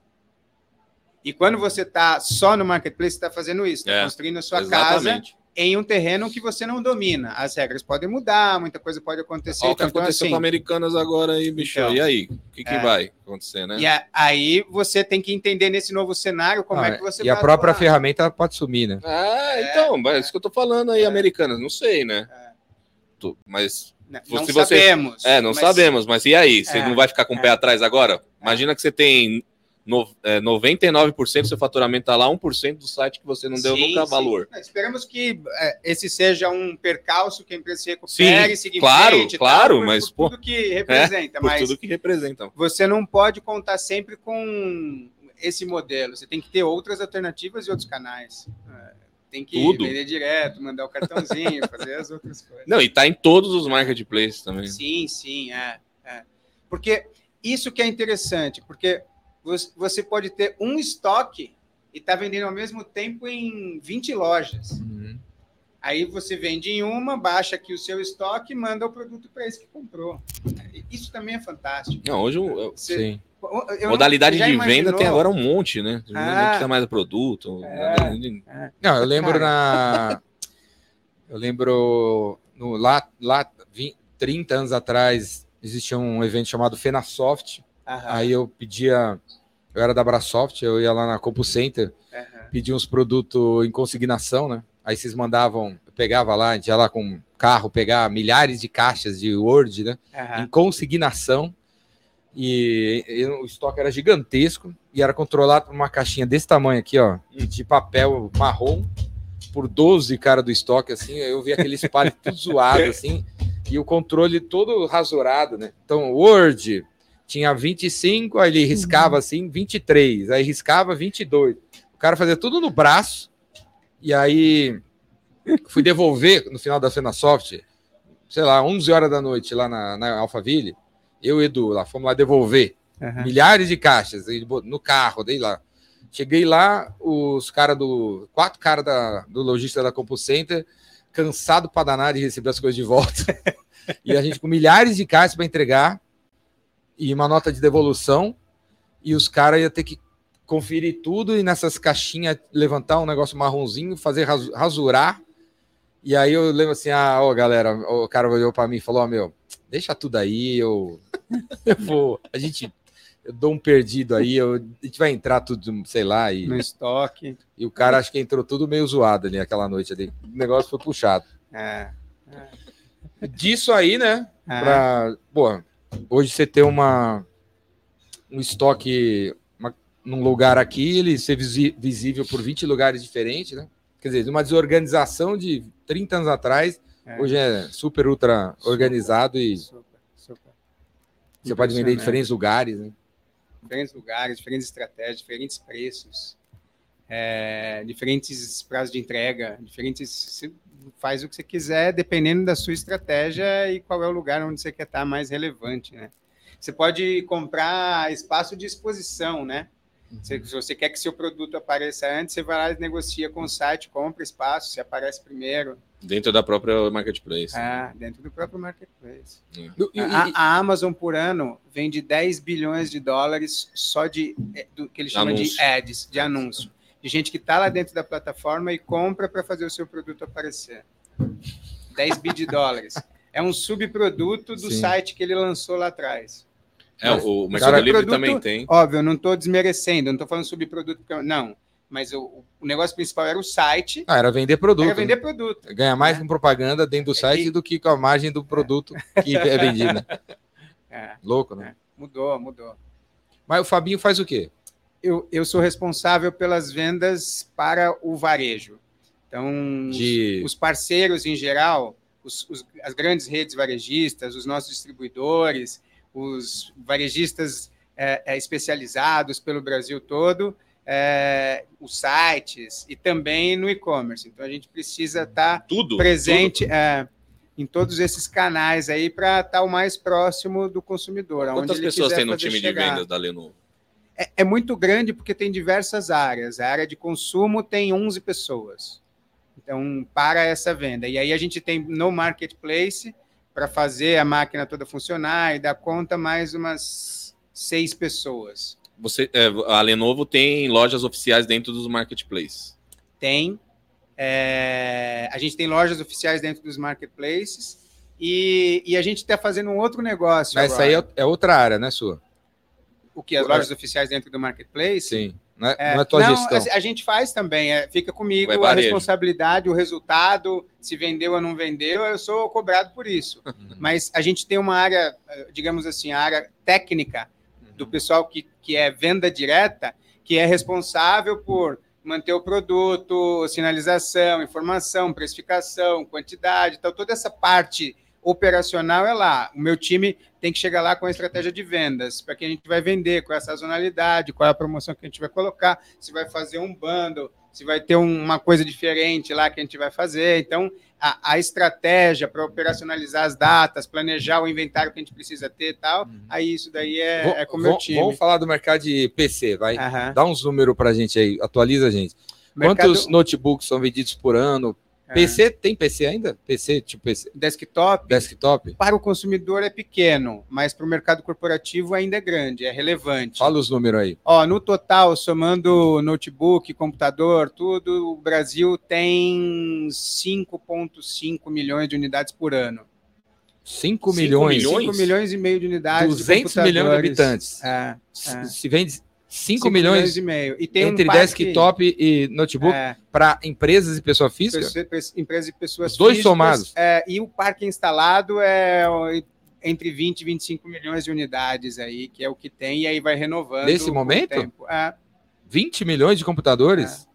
E quando você está só no marketplace, você está fazendo isso, está É, construindo a sua casa Exatamente. Em um terreno que você não domina. As regras podem mudar, muita coisa pode acontecer. Olha o que então, aconteceu assim, com Americanas agora aí, bicho. Então, e aí? O que, que é. vai acontecer, né? E a- aí você tem que entender nesse novo cenário como Ah, é que você e a própria atuar. ferramenta pode sumir, né? Ah, então, mas é isso que eu tô falando aí, É. Americanas. Não sei, né? É. Tu- Mas Não, Se não você- sabemos. É, não mas- sabemos, mas e aí? Você É, não vai ficar com o pé é. atrás agora? Imagina que você tem no, é, 99% do seu faturamento tá lá, 1% do site que você não deu Sim, nunca sim. valor. Esperamos que é, esse seja um percalço que a empresa se recupere, Sim, siga claro, frente claro, por- mas, por tudo que representa, Por mas tudo que representam. você não pode contar sempre com esse modelo. Você tem que ter outras alternativas e outros canais. É, Tem que Tudo. vender direto, mandar o cartãozinho, fazer as outras coisas. Não, e tá em todos os marketplaces também. Sim, sim, é, é. Porque isso que é interessante, porque você- pode ter um estoque e tá vendendo ao mesmo tempo em 20 lojas. Uhum. Aí você vende em uma, baixa aqui o seu estoque e manda o produto para esse que comprou. Isso também é fantástico. Não, hoje o- Você- Sim. eu modalidade de venda imaginou? tem agora um monte, né? Não Ah. precisa mais do produto. É. de- Não, eu lembro Cara. na. Eu lembro no, lá, lá 20, 30 anos atrás existia um evento chamado Fenasoft. Aí eu pedia. Eu era da Brasoft, eu ia lá na Compu Center, pedia uns produtos em consignação, né? Aí vocês mandavam, eu pegava lá, a gente ia lá com carro pegar milhares de caixas de Word, né? Em consignação. E, e o estoque era gigantesco e era controlado por uma caixinha desse tamanho aqui, ó, de papel marrom, por 12 cara do estoque, assim. Eu vi aquele espalho tudo zoado, assim, e o controle todo rasurado, né? Então, Word tinha 25, aí ele riscava assim, 23, aí riscava 22. O cara fazia tudo no braço, e aí fui devolver no final da Cena Soft, sei lá, 11 horas da noite lá na, na Alphaville. Eu e Edu lá fomos lá devolver Aham. milhares de caixas no carro, dei lá. Cheguei lá, os caras do. Quatro caras da, do lojista da Compu Center, cansado para danar de receber as coisas de volta. e a gente com milhares de caixas para entregar e uma nota de devolução. E os caras iam ter que conferir tudo e nessas caixinhas levantar um negócio marronzinho, fazer rasu- rasurar. E aí eu lembro assim: ah, ó, galera, o cara olhou para mim e falou: ó, meu, deixa tudo aí, eu, eu vou. A gente. Eu dou um perdido aí, eu, a gente vai entrar tudo, sei lá, e, No estoque. e o cara acho que entrou tudo meio zoado ali aquela noite ali. O negócio foi puxado. É. Disso aí, né? É. Pra, pô, hoje você ter uma um estoque uma- num lugar aqui, ele ser visível por 20 lugares diferentes, né? Quer dizer, uma desorganização de 30 anos atrás, É. hoje é super ultra organizado e Super, super. você pode vender em diferentes lugares, né? diferentes lugares, diferentes estratégias, diferentes preços, é, diferentes prazos de entrega, diferentes. Faz o que você quiser, dependendo da sua estratégia e qual é o lugar onde você quer estar mais relevante, né? Você pode comprar espaço de exposição, né? Se, se você quer que seu produto apareça antes, você vai lá e negocia com o site, compra espaço, se aparece primeiro, Dentro da própria marketplace. ah, dentro do próprio marketplace. E- A, a Amazon por ano vende 10 bilhões de dólares só de é, do que eles chamam Anúncio. de ads, de anúncio. De gente que está lá dentro da plataforma e compra para fazer o seu produto aparecer. 10 bi de dólares. É um subproduto do Sim. site que ele lançou lá atrás. É, o Mercado Cara, Livre produto- também tem. Óbvio, eu não estou desmerecendo, não estou falando subproduto, porque eu- não. Mas o, o negócio principal era o site, Ah, era vender produto. era vender né? produto. Ganha mais né? com propaganda dentro do site E- do que com a margem do produto que é vendido. né? É, Louco, né? mudou, mudou. Mas o Fabinho faz o quê? Eu, eu sou responsável pelas vendas para o varejo. Então, De- os parceiros em geral, os- os- as grandes redes varejistas, os nossos distribuidores, os varejistas é, é, especializados pelo Brasil todo, é, os sites e também no e-commerce. Então, a gente precisa estar Tudo. presente é, em todos esses canais aí para estar o mais próximo do consumidor. tudo. Quantas pessoas tem no time chegar. de vendas da Lenovo? É, é muito grande porque tem diversas áreas. A área de consumo tem 11 pessoas. Então, para essa venda. E aí a gente tem no marketplace para fazer a máquina toda funcionar e dar conta mais umas seis pessoas. Você, é, a Lenovo tem lojas oficiais dentro dos marketplaces. Tem. é, a gente tem lojas oficiais dentro dos marketplaces e, e a gente está fazendo um outro negócio. Mas essa agora. aí é, é outra área, né, sua? O que? As lojas oficiais dentro do marketplace? Sim. Não é, É, não é tua não, gestão. a, a gente faz também, é, fica comigo É a responsabilidade, o resultado, se vendeu ou não vendeu, eu sou cobrado por isso. Mas a gente tem uma área, eh, digamos assim, a área técnica do pessoal que, que é venda direta, que é responsável por manter o produto, sinalização, informação, precificação, quantidade, então toda essa parte operacional é lá. O meu time tem que chegar lá com a estratégia de vendas, para que a gente vai vender, qual é a sazonalidade, qual é a promoção que a gente vai colocar, se vai fazer um bundle, se vai ter um- uma coisa diferente lá que a gente vai fazer. Então, a, a estratégia para operacionalizar as datas, planejar o inventário que a gente precisa ter e tal, aí isso daí é, Vou- é com o meu vou- time. Vamos falar do mercado de PC, vai. Aham. Dá uns números pra gente aí, atualiza a gente. Mercado- Quantos notebooks são vendidos por ano? É. PC, tem PC ainda? PC, tipo PC, Desktop, desktop? para o consumidor é pequeno, mas para o mercado corporativo ainda é grande, é relevante. Fala os números aí. Ó, no total, somando notebook, computador, tudo, o Brasil tem 5,5 milhões de unidades por ano. 5 Cinco milhões, milhões? 5 milhões e meio de unidades. 200 de milhões de habitantes. É, é. Se vende 5 cinco milhões e meio. E tem entre um desktop e notebook é, para empresas e pessoa física? pessoa- pe- empresas e pessoas Os dois físicas, somados. é, e o parque instalado é entre 20 e 25 milhões de unidades aí, que é o que tem, e aí vai renovando. Nesse momento? tempo. É, 20 milhões de computadores?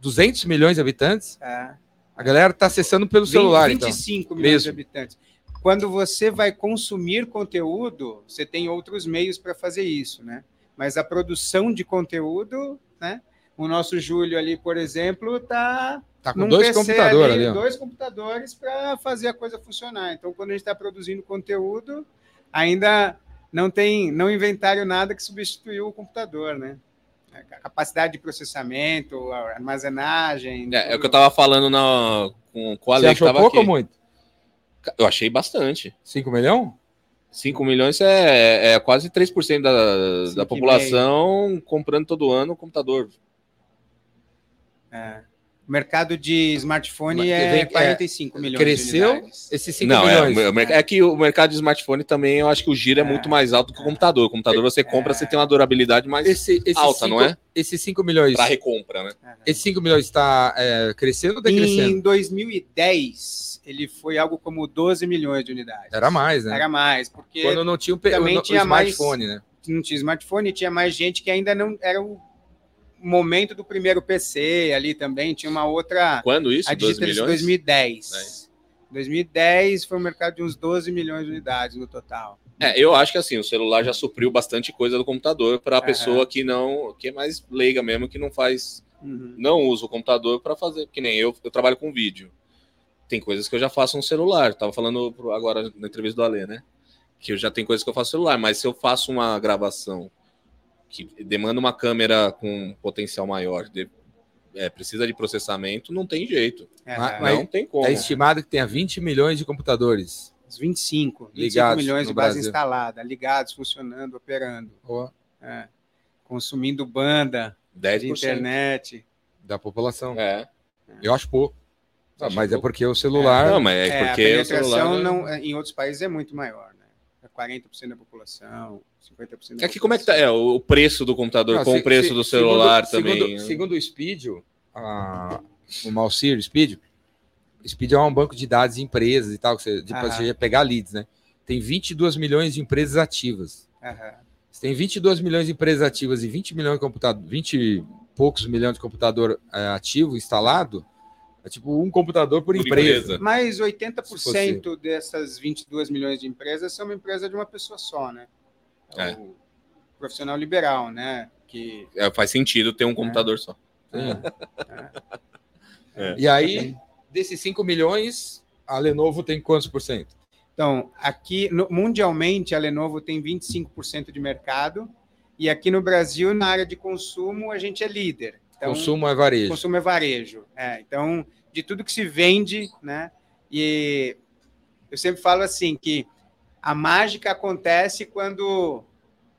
200 milhões de habitantes? é. A galera tá acessando pelo celular, então. 25 milhões Mesmo. de habitantes. Quando você vai consumir conteúdo, você tem outros meios para fazer isso, né? Mas a produção de conteúdo, né? O nosso Júlio ali, por exemplo, está Tá com dois PC computadores ali, ó. dois computadores para fazer a coisa funcionar. Então, quando a gente está produzindo conteúdo, ainda não tem, não inventaram nada que substituiu o computador, né? A capacidade de processamento, a armazenagem. É, é o que eu tudo. tava falando na, com, com o Você Ale, que achou tava pouco aqui. ou muito? Eu achei bastante. 5 milhões? 5 milhões é, é quase 3% da, Cinco da população comprando todo ano um computador. É. O mercado de smartphone Mas é vem- 45 milhões de Cresceu unidades. esses 5 Não, é, milhões. mer- é que o mercado de smartphone também, eu acho que o giro é, É. muito mais alto que o computador. O computador você compra, você tem uma durabilidade mais Esse, esses alta, cinco- não é? Esses 5 milhões. para recompra, né? Esses 5 milhões está crescendo ou decrescendo? Em 2010, ele foi algo como 12 milhões de unidades. Era mais, né? Era mais, porque Quando não tinha o, também o, o tinha mais- smartphone, né? não tinha smartphone, tinha mais gente que ainda não era o momento do primeiro PC ali também, tinha uma outra Quando isso? a 12 Digitalis milhões? 2010. Dez. 2010 foi um mercado de uns 12 milhões de unidades no total. É, eu acho que assim, o celular já supriu bastante coisa do computador para a Aham. pessoa que não, que é mais leiga mesmo, que não faz, Uhum. não usa o computador para fazer, que nem eu, eu trabalho com vídeo. Tem coisas que eu já faço no celular. Tava falando agora na entrevista do Alê, né? Que eu já tenho coisas que eu faço no celular, mas se eu faço uma gravação que demanda uma câmera com potencial maior, de- é, precisa de processamento, não tem jeito. É, Mas- mas não tem como. É estimado que tenha 20 milhões de computadores. uns 25, 25 Ligados milhões de base Brasil. instalada, ligados, funcionando, operando, Ó, é. consumindo banda, de 10%. internet. Da população. É. Eu acho pouco. Ah, mas é porque o celular. Não, mas é, É, a porque o penetração celular. não, é, em outros países é muito maior, né? É 40% da população, 50% da É que como é que tá? É, o preço do computador Não, com se- o preço se- do celular segundo, também. Segundo, segundo o Speedio, a- o Malcir, o Speedio, o Speedio é um banco de dados de empresas e tal, que você, você ia pegar leads, né? Tem 22 milhões de empresas ativas. Aham. Você tem 22 milhões de empresas ativas e 20 milhões de computador, 20 e poucos milhões de computador é, ativo instalado, é tipo um computador por, Por empresa. empresa. Mas Se 80% dessas 22 milhões de empresas são uma empresa de uma pessoa só, né? É É. o profissional liberal, né? Que É, faz sentido ter um computador só. É. E aí, desses 5 milhões, a Lenovo tem quantos por cento? Então, aqui, no- mundialmente, a Lenovo tem 25% de mercado, e aqui no Brasil, na área de consumo, a gente é líder. Então, Consumo é varejo. consumo é varejo. É, então, de tudo que se vende, né? E eu sempre falo assim que a mágica acontece quando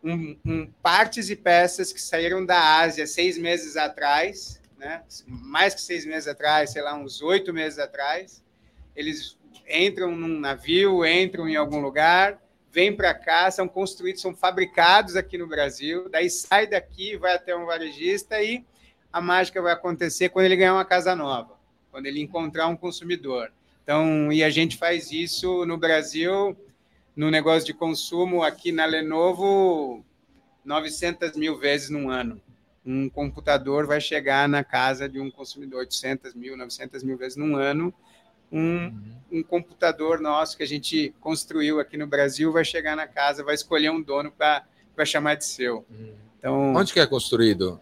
um, um- partes e peças que saíram da Ásia seis meses atrás, né? Mais que seis meses atrás, sei lá, uns oito meses atrás, eles entram num navio, entram em algum lugar, vêm para cá, são construídos, são fabricados aqui no Brasil, daí sai daqui, vai até um varejista e a mágica vai acontecer quando ele ganhar uma casa nova, quando ele encontrar um consumidor. Então, e a gente faz isso no Brasil, no negócio de consumo, aqui na Lenovo, 900 mil vezes num ano. Um computador vai chegar na casa de um consumidor, 800 mil, 900 mil vezes num ano. Um, um computador nosso que a gente construiu aqui no Brasil vai chegar na casa, vai escolher um dono para chamar de seu. Então, Onde que é construído?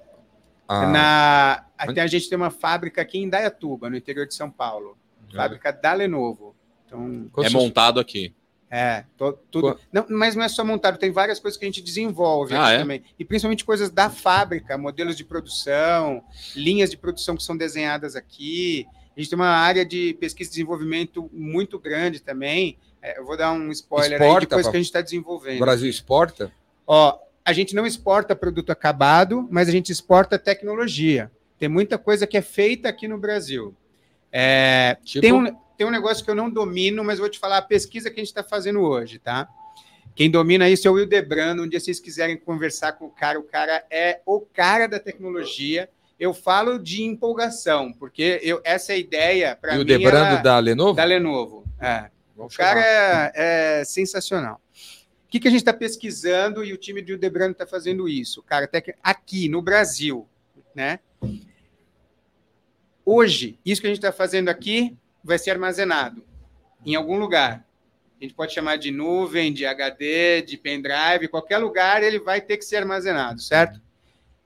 Ah, na, até a gente tem uma fábrica aqui em Dayatuba, no interior de São Paulo. Fábrica da Lenovo. Então, É montado aqui. é, to- tudo. Não, mas não é só montado, tem várias coisas que a gente desenvolve Ah, aqui é? também. E principalmente coisas da fábrica, modelos de produção, linhas de produção que são desenhadas aqui. A gente tem uma área de pesquisa e desenvolvimento muito grande também. É, eu vou dar um spoiler aí Exporta, de coisas papai. que a gente está O desenvolvendo. Brasil exporta? Ó, a gente não exporta produto acabado, mas a gente exporta tecnologia. Tem muita coisa que é feita aqui no Brasil. É, Tipo, tem, um, tem um negócio que eu não domino, mas vou te falar a pesquisa que a gente está fazendo hoje, tá? Quem domina isso é o Hildebrando. Um dia vocês quiserem conversar com o cara, o cara é o cara da tecnologia. Eu falo de empolgação, porque eu, essa é a ideia para e mim o Debrando da Lenovo? da Lenovo. É. O cara é, é sensacional. Que, que a gente está pesquisando e o time de Udebrando está fazendo isso? Cara, até aqui no Brasil, né? Hoje, isso que a gente está fazendo aqui vai ser armazenado em algum lugar. A gente pode chamar de nuvem, de HD, de pendrive, qualquer lugar ele vai ter que ser armazenado, certo?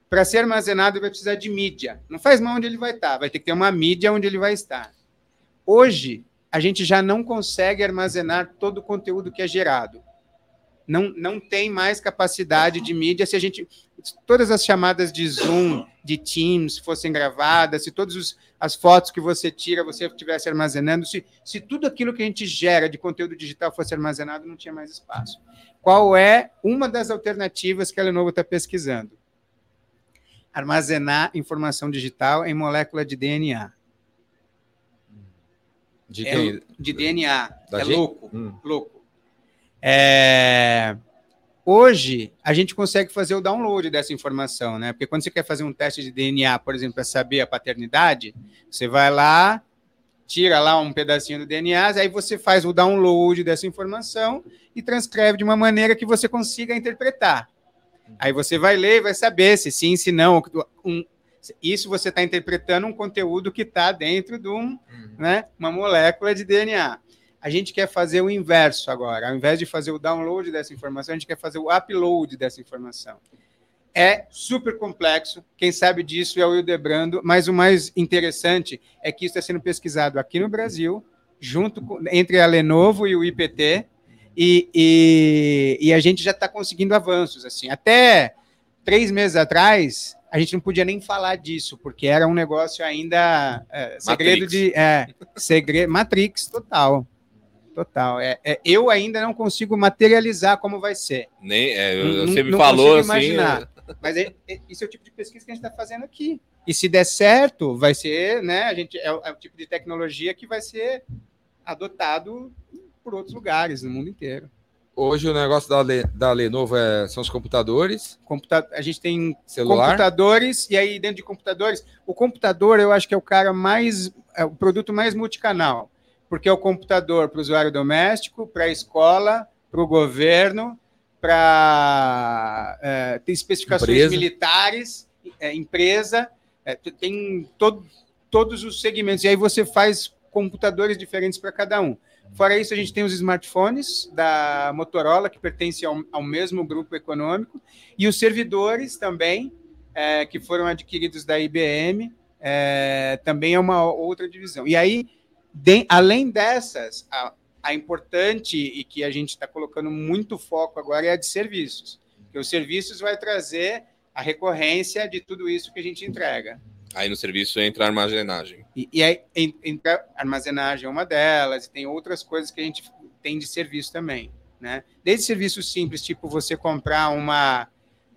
Para ser armazenado, vai precisar de mídia. Não faz mal onde ele vai estar, vai ter que ter uma mídia onde ele vai estar. Hoje, a gente já não consegue armazenar todo o conteúdo que é gerado. Não, não tem mais capacidade de mídia se a gente. Todas as chamadas de Zoom, de Teams fossem gravadas, se todas os- as fotos que você tira você estivesse armazenando, se, se tudo aquilo que a gente gera de conteúdo digital fosse armazenado, não tinha mais espaço. Qual é uma das alternativas que a Lenovo está pesquisando? Armazenar informação digital em molécula de DNA. De É, de DNA. Da é gente? louco. Hum. louco. É, Hoje, a gente consegue fazer o download dessa informação, né? Porque quando você quer fazer um teste de DNA, por exemplo, para saber a paternidade, você vai lá, tira lá um pedacinho do DNA, aí você faz o download dessa informação e transcreve de uma maneira que você consiga interpretar. Aí você vai ler e vai saber se sim, se não. Um- isso você está interpretando um conteúdo que está dentro de um, né, uma molécula de DNA. A gente quer fazer o inverso agora. Ao invés de fazer o download dessa informação, a gente quer fazer o upload dessa informação. É super complexo. Quem sabe disso é o Hildebrando, mas o mais interessante é que isso está sendo pesquisado aqui no Brasil, junto com, entre a Lenovo e o IPT, e, e, e a gente já está conseguindo avanços. assim. Até três meses atrás, a gente não podia nem falar disso, porque era um negócio ainda é, segredo Matrix. de. É, segredo, Matrix total. Total. É, é, eu ainda não consigo materializar como vai ser. Nem, é, Não- você me não falou consigo assim. imaginar. Mas é, é- isso é o tipo de pesquisa que a gente está fazendo aqui. E se der certo, vai ser, né? A gente é, o- é o tipo de tecnologia que vai ser adotado por outros lugares no mundo inteiro. Hoje o negócio da, Le- da Lenovo é- são os computadores, Computa a gente tem celular. computadores, e aí dentro de computadores, o computador eu acho que é o cara mais, é o produto mais multicanal, porque é o computador para o usuário doméstico, para a escola, para o governo, para é, tem especificações Empresa. militares, é, empresa, é, tem todo, todos os segmentos, e aí você faz computadores diferentes para cada um. Fora isso, a gente tem os smartphones da Motorola, que pertencem ao, ao mesmo grupo econômico, e os servidores também, é, que foram adquiridos da IBM, é, também é uma outra divisão. E aí, de- além dessas, a, a importante e que a gente está colocando muito foco agora é a de serviços, que os serviços vai trazer a recorrência de tudo isso que a gente entrega. Aí no serviço entra a armazenagem. E, e aí en- entra armazenagem é uma delas, e tem outras coisas que a gente tem de serviço também, né? Desde serviços simples, tipo você comprar uma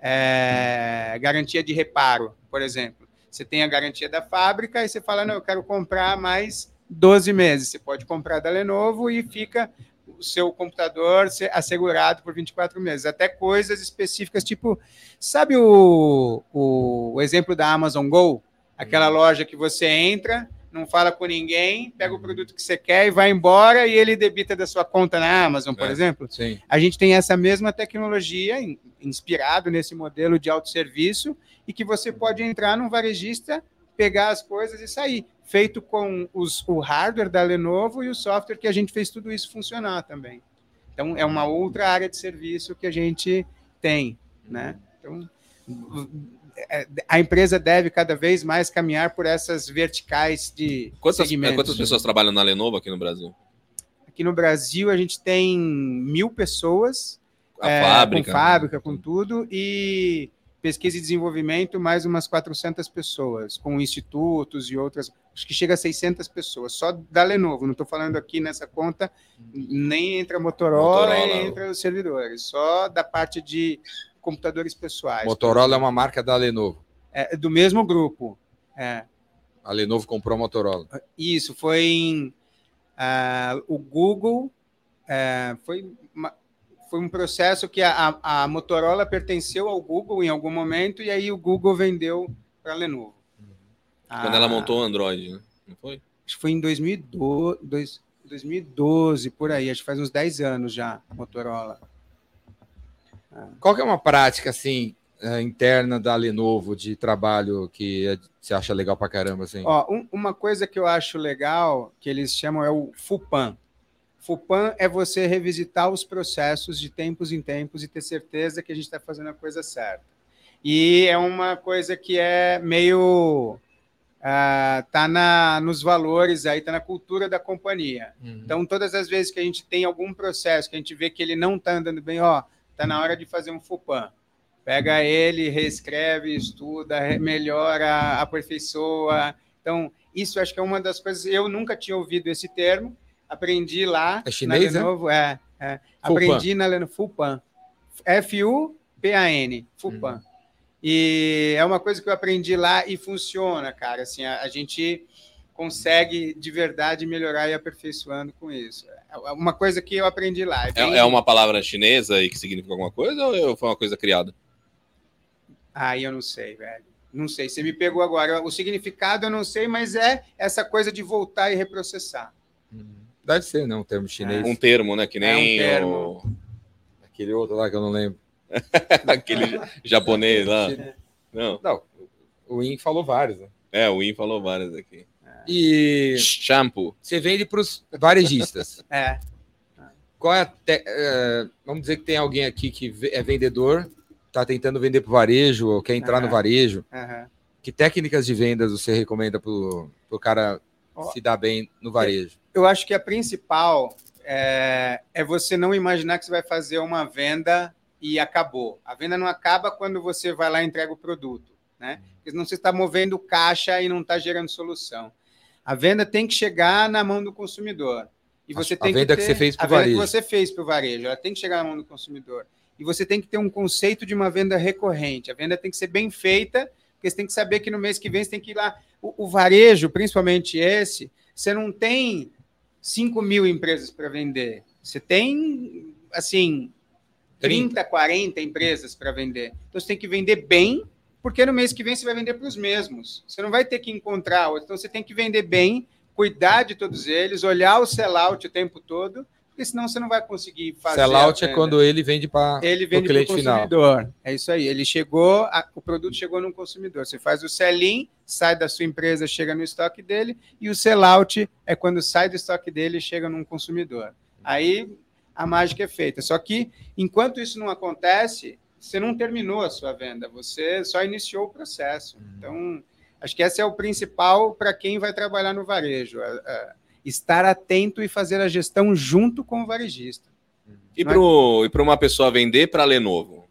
é, garantia de reparo, por exemplo. Você tem a garantia da fábrica e você fala, não, eu quero comprar mais 12 meses. Você pode comprar da Lenovo e fica o seu computador assegurado por 24 meses. Até coisas específicas, tipo, sabe o, o, o exemplo da Amazon Go? Aquela loja que você entra, não fala com ninguém, pega o produto que você quer e vai embora e ele debita da sua conta na Amazon, por É. exemplo. Sim. A gente tem essa mesma tecnologia in- inspirado nesse modelo de autosserviço e que você pode entrar num varejista, pegar as coisas e sair. Feito com os, o hardware da Lenovo e o software que a gente fez tudo isso funcionar também. Então, é uma outra área de serviço que a gente tem, né? Então, é, a empresa deve cada vez mais caminhar por essas verticais de Quantas, segmentos. quantas pessoas trabalham na Lenovo aqui no Brasil? Aqui no Brasil, a gente tem mil pessoas A é, fábrica. com fábrica, com tudo, e pesquisa e desenvolvimento, mais umas 400 pessoas, com institutos e outras, acho que chega a 600 pessoas, só da Lenovo, não estou falando aqui nessa conta, nem entre a Motorola, Motorola. e entre os servidores, só da parte de computadores pessoais. Motorola é uma marca da Lenovo. É, do mesmo grupo, é. A Lenovo comprou a Motorola. Isso, foi em. ah, o Google. eh, foi, uma- foi um processo que a- a Motorola pertenceu ao Google em algum momento, e aí o Google vendeu para a Lenovo. Quando ela Ah, montou o Android, né? Não foi? Acho que foi em 2012, dois- 2012, por aí, acho que faz uns 10 anos já, Motorola. Qual que é uma prática, assim, eh, interna da Lenovo de trabalho que é- você acha legal pra caramba, assim? Ó, um- uma coisa que eu acho legal, que eles chamam é o FUPAN. FUPAN é você revisitar os processos de tempos em tempos e ter certeza que a gente está fazendo a coisa certa. E é uma coisa que é meio. Ah, tá na, nos valores aí, tá na cultura da companhia. Uhum. Então, todas as vezes que a gente tem algum processo que a gente vê que ele não está andando bem, ó, tá na hora de fazer um FUPAN. Pega ele, reescreve, estuda, melhora, aperfeiçoa. Então, isso acho que é uma das coisas. Eu nunca tinha ouvido esse termo, aprendi lá. É chinês, na né? Lenovo, é? É, Fupan. Aprendi na Lenovo, FUPAN. F-U-P-A-N, FUPAN. Uhum. E é uma coisa que eu aprendi lá e funciona, cara. Assim, a, a gente consegue de verdade melhorar e aperfeiçoando com isso. É uma coisa que eu aprendi lá. É, bem- é uma palavra chinesa e que significa alguma coisa ou foi uma coisa criada? Aí eu não sei, velho. Não sei. Você me pegou agora. O significado eu não sei, mas é essa coisa de voltar e reprocessar. Deve ser, não, um termo chinês. Um termo, né? Que nem É um termo. o- Aquele outro lá que eu não lembro. aquele japonês lá. Não, Não, o In falou vários, né? é, o Win falou várias aqui. E Shampoo. você vende para os varejistas. É. Qual é a te- é, Vamos dizer que tem alguém aqui que é vendedor, está tentando vender para o varejo ou quer entrar no Aham. varejo. aham. Que técnicas de vendas você recomenda para o cara Ó. se dar bem no varejo? Eu acho que a principal é, é você não imaginar que você vai fazer uma venda e acabou. A venda não acaba quando você vai lá e entrega o produto, né? Porque senão você está movendo caixa e não está gerando solução. A venda tem que chegar na mão do consumidor. E você A- a tem venda que, que ter, você fez pro a venda varejo. que você fez para o varejo, ela tem que chegar na mão do consumidor. E você tem que ter um conceito de uma venda recorrente. A venda tem que ser bem feita, porque você tem que saber que no mês que vem você tem que ir lá. O, o varejo, principalmente esse, você não tem 5 mil empresas para vender. Você tem, assim, 30, 40 empresas para vender. Então você tem que vender bem, porque no mês que vem você vai vender para os mesmos. Você não vai ter que encontrar outros. Então você tem que vender bem, cuidar de todos eles, olhar o sellout o tempo todo, porque senão você não vai conseguir fazer. Sellout é quando ele vende para o cliente final. consumidor. É isso aí. Ele chegou, a- o produto chegou no consumidor. Você faz o sell-in, sai da sua empresa, chega no estoque dele, e o sell-out é quando sai do estoque dele e chega num consumidor. Aí a mágica é feita. Só que enquanto isso não acontece, você não terminou a sua venda, você só iniciou o processo. Então, acho que esse é o principal para quem vai trabalhar no varejo. é- é estar atento e fazer a gestão junto com o varejista. E Não é- para uma pessoa vender para Lenovo? Um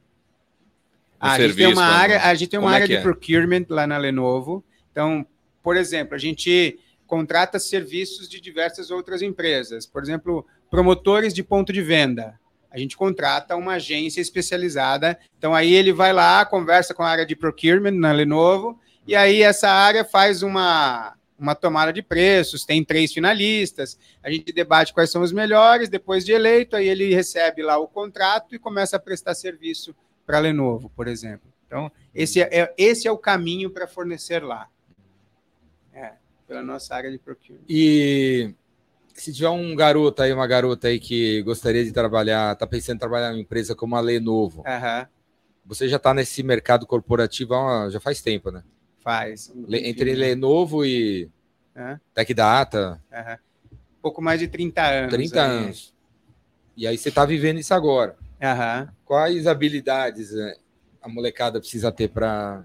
Ah, a gente tem serviço, uma né? área, a gente tem uma Como é área que de é? procurement lá na Lenovo. Então, por exemplo, a gente contrata serviços de diversas outras empresas. Por exemplo, promotores de ponto de venda. A gente contrata uma agência especializada. Então, aí ele vai lá, conversa com a área de procurement na Lenovo, e aí essa área faz uma, uma tomada de preços, tem três finalistas, a gente debate quais são os melhores, depois de eleito, aí ele recebe lá o contrato e começa a prestar serviço para a Lenovo, por exemplo. Então, esse é, é- esse é o caminho para fornecer lá. É, pela nossa área de procurement. E se tiver um garoto aí, uma garota aí que gostaria de trabalhar, tá pensando em trabalhar em uma empresa como a Lenovo, Aham, você já está nesse mercado corporativo há- já faz tempo, né? faz. Entre Lenovo e Aham, Tecdata, aham. Pouco mais de 30 anos. 30 aí. anos. E aí você está vivendo isso agora. Aham. Quais habilidades né, a molecada precisa ter para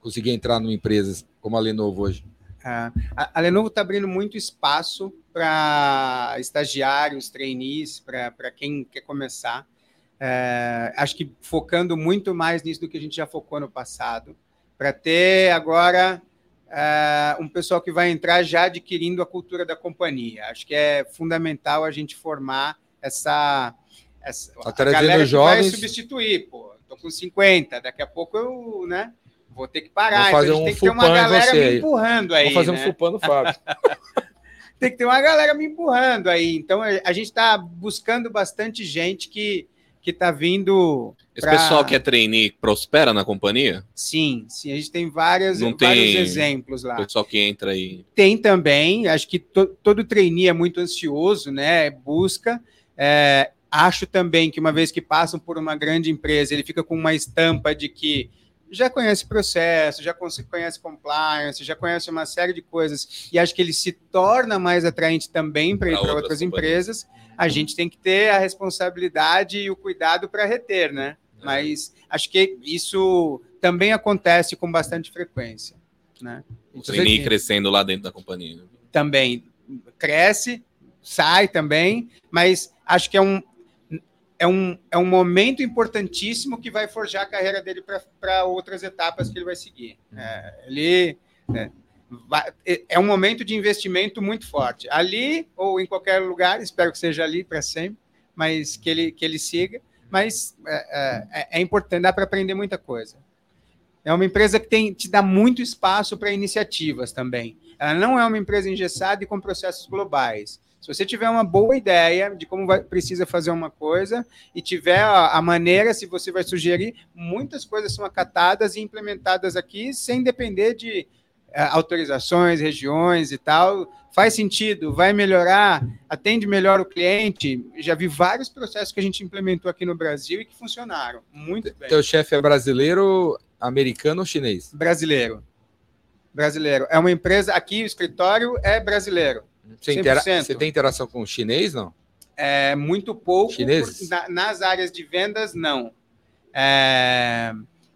conseguir entrar numa empresa como a Lenovo hoje? A, a Lenovo está abrindo muito espaço para estagiários, trainees, para quem quer começar. É, acho que focando muito mais nisso do que a gente já focou no passado, para ter agora é, um pessoal que vai entrar já adquirindo a cultura da companhia. Acho que é fundamental a gente formar essa. essa Tá a galera que jovens- vai substituir, pô. Tô com 50, daqui a pouco eu, né? Vou ter que parar. Vou fazer então a gente um tem que ter uma galera você me empurrando aí. Vamos fazer né? um fupano Fábio. tem que ter uma galera me empurrando aí. Então a a gente está buscando bastante gente que, que está vindo. Esse pra- pessoal que é trainee prospera na companhia? Sim, sim, a gente tem várias, Não vários tem- exemplos lá. O pessoal que entra aí. Tem também, acho que to- todo trainee é muito ansioso, né? Busca. É, acho também que uma vez que passam por uma grande empresa, ele fica com uma estampa de que já conhece processo, já conhece compliance, já conhece uma série de coisas, e acho que ele se torna mais atraente também para ir para outras outras empresas. A gente tem que ter a responsabilidade e o cuidado para reter, né? É. Mas acho que isso também acontece com bastante frequência, né? O Você trainee crescendo lá dentro da companhia. também cresce, sai também, mas acho que é um, é um, é um momento importantíssimo que vai forjar a carreira dele para outras etapas que ele vai seguir. É, ele né, é- é um momento de investimento muito forte. Ali ou em qualquer lugar, espero que seja ali para sempre, mas que ele, que ele siga. Mas é, é- é importante, dá para aprender muita coisa. É uma empresa que tem, te dá muito espaço para iniciativas também. Ela não é uma empresa engessada e com processos globais. Se você tiver uma boa ideia de como vai- precisa fazer uma coisa e tiver a, a maneira, se você vai sugerir, muitas coisas são acatadas e implementadas aqui sem depender de eh, autorizações, regiões e tal. Faz sentido, vai melhorar, atende melhor o cliente. Já vi vários processos que a gente implementou aqui no Brasil e que funcionaram muito bem. Teu chefe é brasileiro, americano ou chinês? Brasileiro. Brasileiro. É uma empresa, aqui o escritório é brasileiro. Você, intera- 100%. você tem interação com o chinês, não? É muito pouco. Chineses? por- na- nas áreas de vendas, não. É,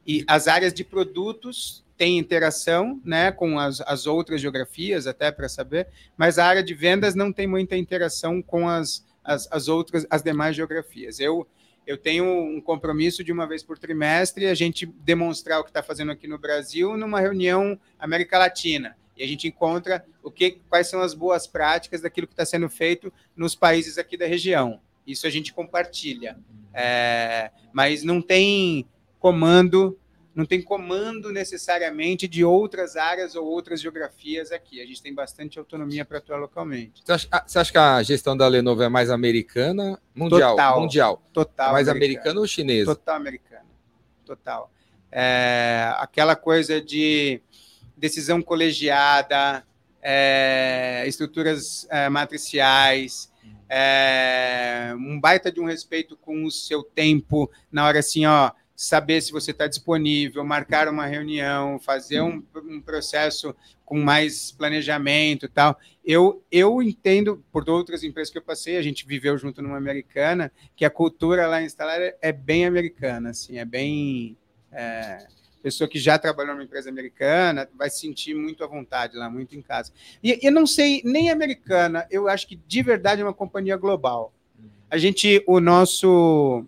e as áreas de produtos têm interação né, com as, as outras geografias, até para saber, mas a área de vendas não tem muita interação com as, as, as outras, as demais geografias. Eu, eu tenho um compromisso de uma vez por trimestre a gente demonstrar o que está fazendo aqui no Brasil numa reunião América Latina. E a gente encontra o que, quais são as boas práticas daquilo que está sendo feito nos países aqui da região. Isso a gente compartilha. É, mas não tem comando, não tem comando necessariamente de outras áreas ou outras geografias aqui. A gente tem bastante autonomia para atuar localmente. Você acha, você acha que a gestão da Lenovo é mais americana? Mundial. Total. Mundial. Total. mais americano. americana ou chinesa? Total americano. Total. É, aquela coisa de decisão colegiada, é, estruturas é, matriciais, é, um baita de um respeito com o seu tempo, na hora assim, ó, saber se você está disponível, marcar uma reunião, fazer um, um processo com mais planejamento e tal. Eu, eu entendo, por outras empresas que eu passei, a gente viveu junto numa americana, que a cultura lá instalada é bem americana, assim, é bem. É, pessoa que já trabalhou numa empresa americana vai se sentir muito à vontade lá, muito em casa. E eu não sei, nem americana, eu acho que de verdade é uma companhia global. A gente, o nosso.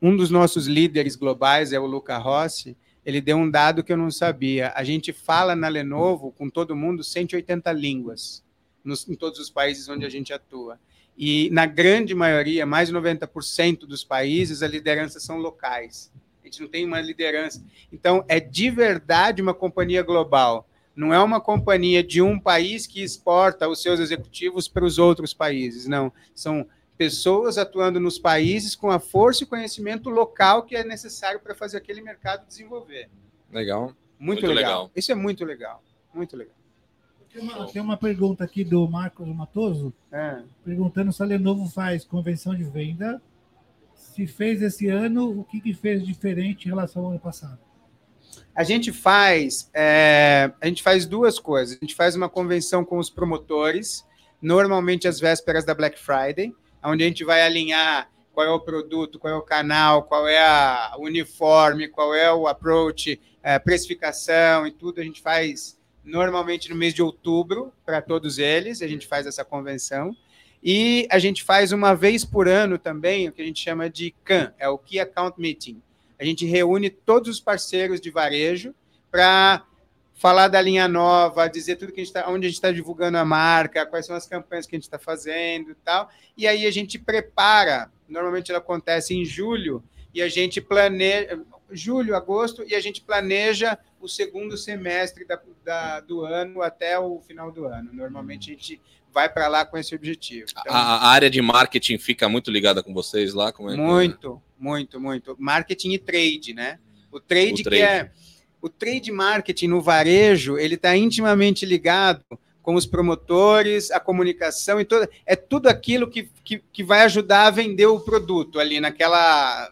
Um dos nossos líderes globais é o Luca Rossi. Ele deu um dado que eu não sabia. A gente fala na Lenovo com todo mundo 180 línguas nos, em todos os países onde a gente atua. E na grande maioria, mais de 90% dos países, as lideranças são locais. Gente não tem uma liderança. Então, é de verdade uma companhia global. Não é uma companhia de um país que exporta os seus executivos para os outros países. Não. São pessoas atuando nos países com a força e conhecimento local que é necessário para fazer aquele mercado desenvolver. Legal. Muito, Muito legal. legal. Isso é muito legal. Muito legal. Tem uma, tem uma pergunta aqui do Marcos Matoso, É. perguntando se a Lenovo faz convenção de venda. Se fez esse ano, o que, que fez diferente em relação ao ano passado? A gente faz, é, a gente faz duas coisas. A gente faz uma convenção com os promotores, normalmente às vésperas da Black Friday, onde a gente vai alinhar qual é o produto, qual é o canal, qual é a uniforme, qual é o approach, é, precificação e tudo. A gente faz normalmente no mês de outubro para todos eles. A gente faz essa convenção. E a gente faz uma vez por ano também o que a gente chama de CAN, é o Key Account Meeting. A gente reúne todos os parceiros de varejo para falar da linha nova, dizer tudo que a gente tá, onde a gente está divulgando a marca, quais são as campanhas que a gente está fazendo e tal. E aí a gente prepara, normalmente ela acontece em julho, e a gente planeja, julho, agosto, e a gente planeja o segundo semestre da, da, do ano até o final do ano. Normalmente a gente vai para lá com esse objetivo. Então, A, a área de marketing fica muito ligada com vocês lá? Como é que é? muito, muito, muito. Marketing e trade, né? O trade, O que trade. é o trade marketing no varejo, ele está intimamente ligado com os promotores, a comunicação e toda. É tudo aquilo que, que, que vai ajudar a vender o produto ali naquela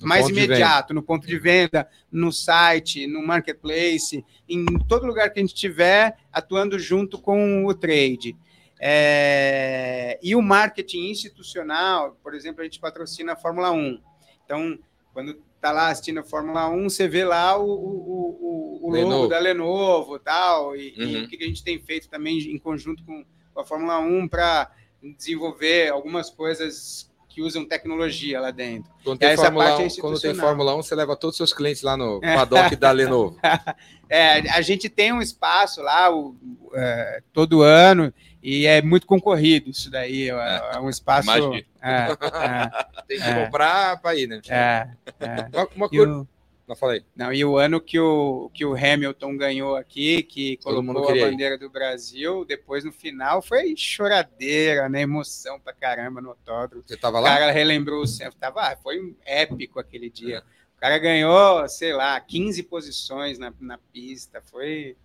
No mais imediato, no ponto de venda, no site, no marketplace, em todo lugar que a gente tiver atuando junto com o trade. É, e o marketing institucional, por exemplo, a gente patrocina a Fórmula 1. Então, quando tá lá assistindo a Fórmula 1, você vê lá o, o, o, o logo Lenovo. da Lenovo tal, e, e Uhum. o que a gente tem feito também em conjunto com, com a Fórmula 1 para desenvolver algumas coisas que usam tecnologia lá dentro. Quando tem, Fórmula é 1, quando tem. Fórmula 1, você leva todos os seus clientes lá no paddock da Lenovo. É, a gente tem um espaço lá o- é, todo ano e é muito concorrido isso daí. É, é um espaço. Imagino. É, Tem que É. comprar para ir, né? é, é. Uma, uma E coisa. o, Não, falei. não, e o ano que o, que o Hamilton ganhou aqui, que Todo mundo colocou a bandeira do Brasil, depois no final foi choradeira, né? Emoção pra caramba no autódromo. Você tava O lá? cara relembrou o centro, tava, ah, foi um épico aquele dia. O cara ganhou, sei lá, 15 posições na, na pista, foi.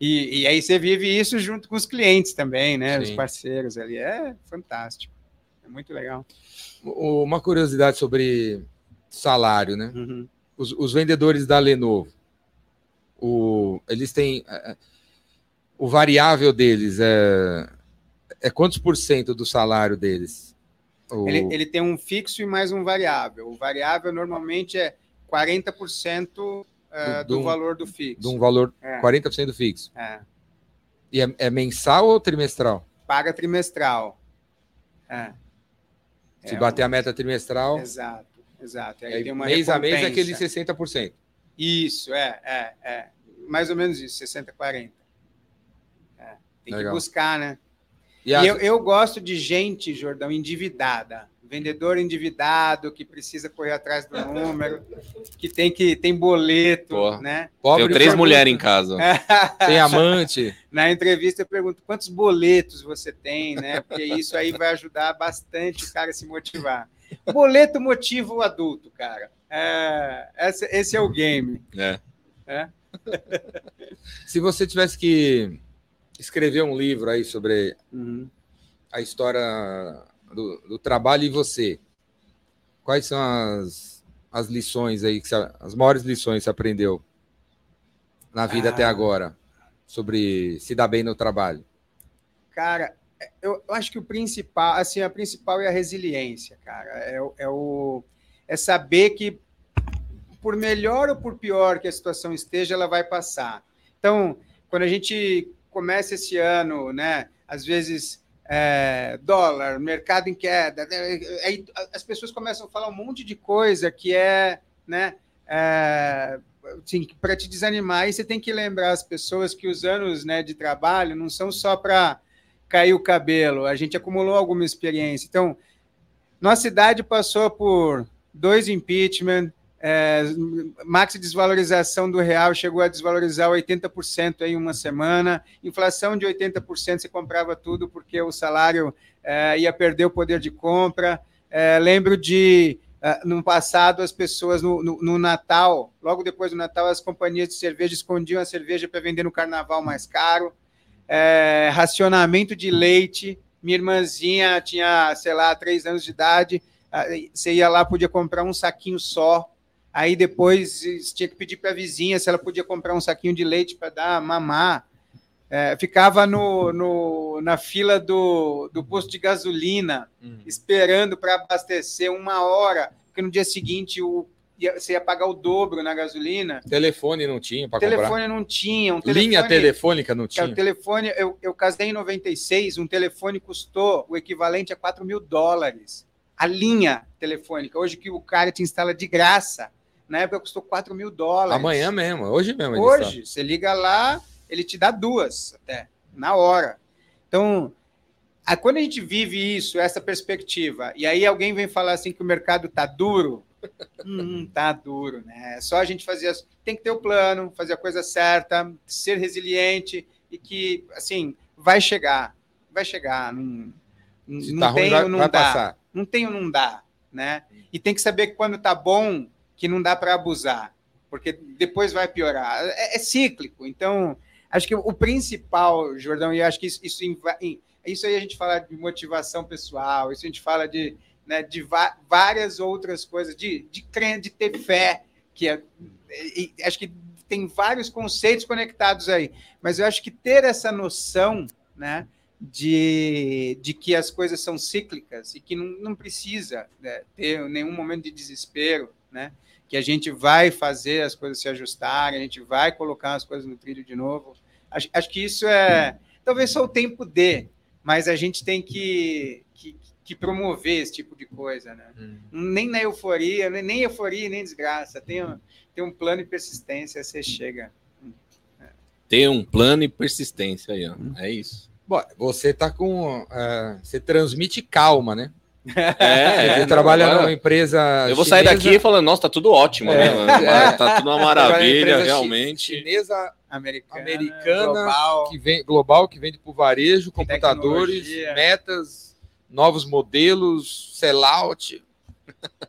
E, e aí você vive isso junto com os clientes também, né? Os Sim. parceiros ali. É fantástico. É muito legal. Uma curiosidade sobre salário, né? Uhum. Os, os vendedores da Lenovo, o, eles têm. é, é, o variável deles é, é quantos por cento do salário deles? O- Ele, ele tem um fixo e mais um variável. O variável normalmente é 40% eh, Do- do, do- valor do fixo. de um valor É, 40% fixo. é. E é, é mensal ou trimestral? Paga trimestral. É. Se É bater um- a meta trimestral, Exato, exato. Aí aí tem uma mês a mês é aquele 60%. Isso, é, é, é. Mais ou menos isso, 60, 40. É, tem Legal. que buscar, né? E E as- eu, eu gosto de gente, Jordão, endividada. Vendedor endividado, que precisa correr atrás do número, que tem que tem boleto, Porra. né? pobre Tenho três mulheres em casa. Tem amante. Na entrevista eu pergunto quantos boletos você tem, né? Porque isso aí vai ajudar bastante o cara a se motivar. Boleto motiva o adulto, cara. É, esse, esse é o game. É. Se você tivesse que escrever um livro aí sobre Uhum. a história do, do trabalho e você, quais são as, as lições aí, que você- as maiores lições que você aprendeu na vida Ah. até agora sobre se dar bem no trabalho? Cara, eu, eu acho que o principal, assim, a principal é a resiliência, cara. É, é, o, é saber que, por melhor ou por pior que a situação esteja, ela vai passar. Então, quando a gente começa esse ano, né, às vezes é, dólar, mercado em queda, né, aí as pessoas começam a falar um monte de coisa que é, né, é, assim, para te desanimar, e você tem que lembrar as pessoas que os anos né, de trabalho não são só para cair o cabelo, a gente acumulou alguma experiência. Então, nossa cidade passou por dois impeachment, é, maxi desvalorização do real chegou a desvalorizar 80% em uma semana, inflação de 80%, você comprava tudo porque o salário é, ia perder o poder de compra. É, lembro de Uh, no passado, as pessoas no, no, no, Natal, logo depois do Natal, as companhias de cerveja escondiam a cerveja para vender no carnaval mais caro. É, racionamento de leite. Minha irmãzinha tinha, sei lá, três anos de idade. Uh, você ia lá, podia comprar um saquinho só. Aí depois tinha que pedir para a vizinha se ela podia comprar um saquinho de leite para dar mamar. É, ficava no, no, na fila do, do posto de gasolina, uhum. esperando para abastecer uma hora, porque no dia seguinte o, ia, você ia pagar o dobro na gasolina. Telefone não tinha para comprar? Telefone não tinha. Um telefone, Linha telefônica não tinha? O telefone, eu, eu casei em 96, um telefone custou o equivalente a 4 mil dólares. A linha telefônica, hoje que o cara te instala de graça, na época custou 4 mil dólares. Amanhã mesmo, hoje mesmo. Hoje, você liga lá, ele te dá duas até, na hora. Então, a, quando a gente vive isso, essa perspectiva, e aí alguém vem falar assim que o mercado tá duro, hum, tá duro, né? É só a gente fazer, as, tem que ter o plano, fazer a coisa certa, ser resiliente e que, assim, vai chegar, vai chegar. Não, Se não tá ruim, tem vai, ou não vai dá. passar. Não tem ou não dá, né? E tem que saber que quando tá bom, que não dá para abusar, porque depois vai piorar. É, é cíclico. Então, acho que o principal, Jordão, e acho que isso, isso, isso aí a gente fala de motivação pessoal, isso a gente fala de, né, de várias outras coisas, de, de crer, de ter fé, que é, acho que tem vários conceitos conectados aí, mas eu acho que ter essa noção, né, de, de que as coisas são cíclicas e que não, não precisa né, ter nenhum momento de desespero, né? Que a gente vai fazer as coisas se ajustarem, a gente vai colocar as coisas no trilho de novo. Acho, acho que isso é talvez só o tempo dê, mas a gente tem que, que, que promover esse tipo de coisa, né? Nem na euforia, nem, nem euforia, nem desgraça. Tem, um- tem um plano e persistência, você chega. Ter um plano e persistência aí, ó. É isso. Bom, você tá com. ah, você transmite calma, né? É, você não, trabalha numa empresa. Eu vou sair chinesa- daqui falando, nossa, tá tudo ótimo, É. né? Agora Tá tudo uma maravilha, realmente. Chinesa Americana, Americana, global. que vem, global, que vende por varejo, computadores, Tecnologia. metas, novos modelos, sellout.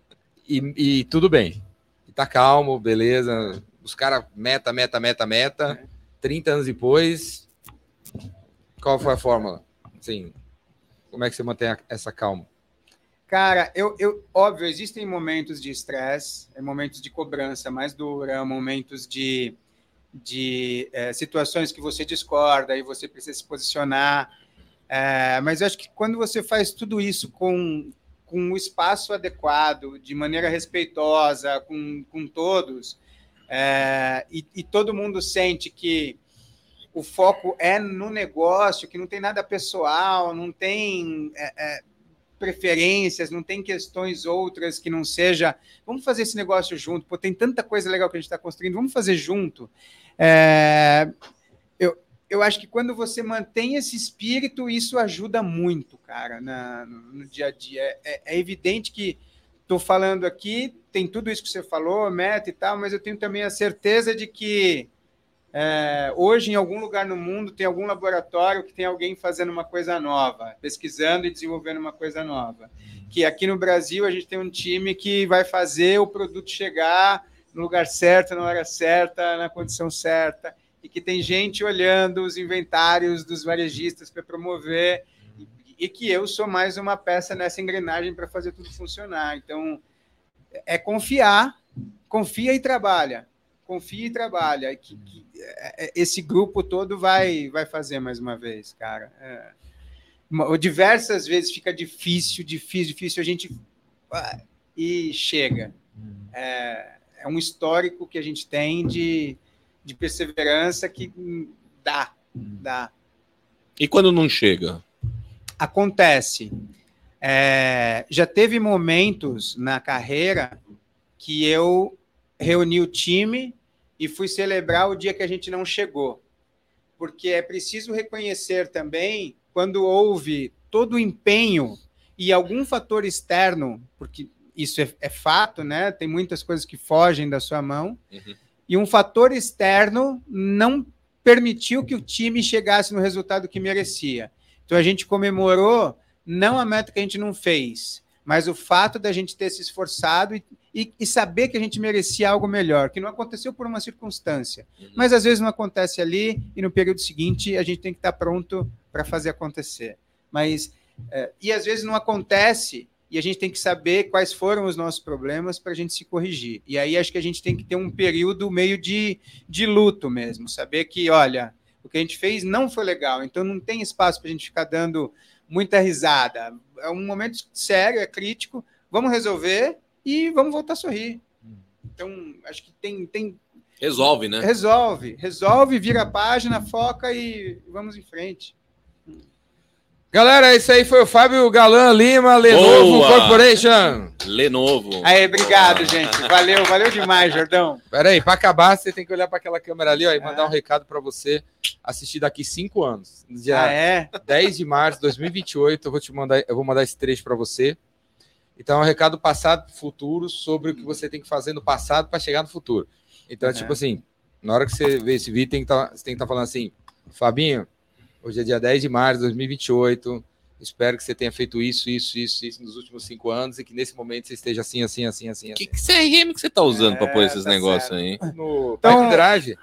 E, e tudo bem. E tá calmo, beleza. Os caras, meta, meta, meta, meta. 30 anos depois, qual foi a fórmula? Assim, como é que você mantém a- essa calma? Cara, eu, eu, óbvio, existem momentos de estresse, é momentos de cobrança mais dura, momentos de, de eh, situações que você discorda e você precisa se posicionar. Eh, mas eu acho que quando você faz tudo isso com, com o espaço adequado, de maneira respeitosa, com, com todos, eh, e, e todo mundo sente que o foco é no negócio, que não tem nada pessoal, não tem eh, eh, preferências, não tem questões outras que não seja. Vamos fazer esse negócio junto. Pô, tem tanta coisa legal que a gente está construindo. Vamos fazer junto. É, eu, eu acho que quando você mantém esse espírito, isso ajuda muito, cara, na- no, no dia a dia. É, é- evidente que estou falando aqui, tem tudo isso que você falou, meta e tal, mas eu tenho também a certeza de que é, hoje, em algum lugar no mundo, tem algum laboratório que tem alguém fazendo uma coisa nova, pesquisando e desenvolvendo uma coisa nova. Que aqui no Brasil a gente tem um time que vai fazer o produto chegar no lugar certo, na hora certa, na condição certa, e que tem gente olhando os inventários dos varejistas para promover, e, e que eu sou mais uma peça nessa engrenagem para fazer tudo funcionar. Então, é confiar, confia e trabalha confia e trabalha. Que, que, é, é, esse grupo todo vai, vai fazer mais uma vez, cara. É, diversas vezes fica difícil, difícil, difícil. A gente e chega. É, é um histórico que a gente tem de, de perseverança que dá, dá. E quando não chega? Acontece. É, já teve momentos na carreira que eu reuni o time e fui celebrar o dia que a gente não chegou. Porque é preciso reconhecer também quando houve todo o empenho e algum fator externo, porque isso é, é fato, né? Tem muitas coisas que fogem da sua mão, Uhum. e um fator externo não permitiu que o time chegasse no resultado que merecia. Então a gente comemorou não a meta que a gente não fez, mas o fato da gente ter se esforçado e, e- e saber que a gente merecia algo melhor, que não aconteceu por uma circunstância. Uhum. Mas às vezes não acontece ali e no período seguinte a gente tem que estar pronto para fazer acontecer. Mas é, e às vezes não acontece e a gente tem que saber quais foram os nossos problemas para a gente se corrigir. E aí acho que a gente tem que ter um período meio de, de luto mesmo, saber que, olha, o que a gente fez não foi legal, então não tem espaço para a gente ficar dando muita risada. É um momento sério, é crítico, vamos resolver e vamos voltar a sorrir. Então, acho que tem, tem Resolve, né? resolve, resolve, vira a página, foca e vamos em frente. Galera, esse aí foi o Fábio Galan Lima, Lenovo Boa! Corporation. Lenovo. Aí, obrigado, gente. Valeu, valeu demais, Jordão. Pera aí, para acabar, você tem que olhar para aquela câmera ali ó, e mandar É. um recado para você assistir daqui cinco anos. Dia Ah, é? 10 de março de 2028, eu vou te mandar, eu vou mandar esse trecho para você. Então, é um recado passado futuro sobre o que você tem que fazer no passado para chegar no futuro. Então, é tipo assim, na hora que você vê esse vídeo, tem que tá, você tem que estar falando assim, Fabinho, Hoje é dia 10 de março de 2028. Espero que você tenha feito isso, isso, isso, isso nos últimos cinco anos e que nesse momento você esteja assim, assim, assim, assim. Que, assim. que CRM que você tá usando pra pôr É, esses tá negócios aí? No Então- Pipe Drive.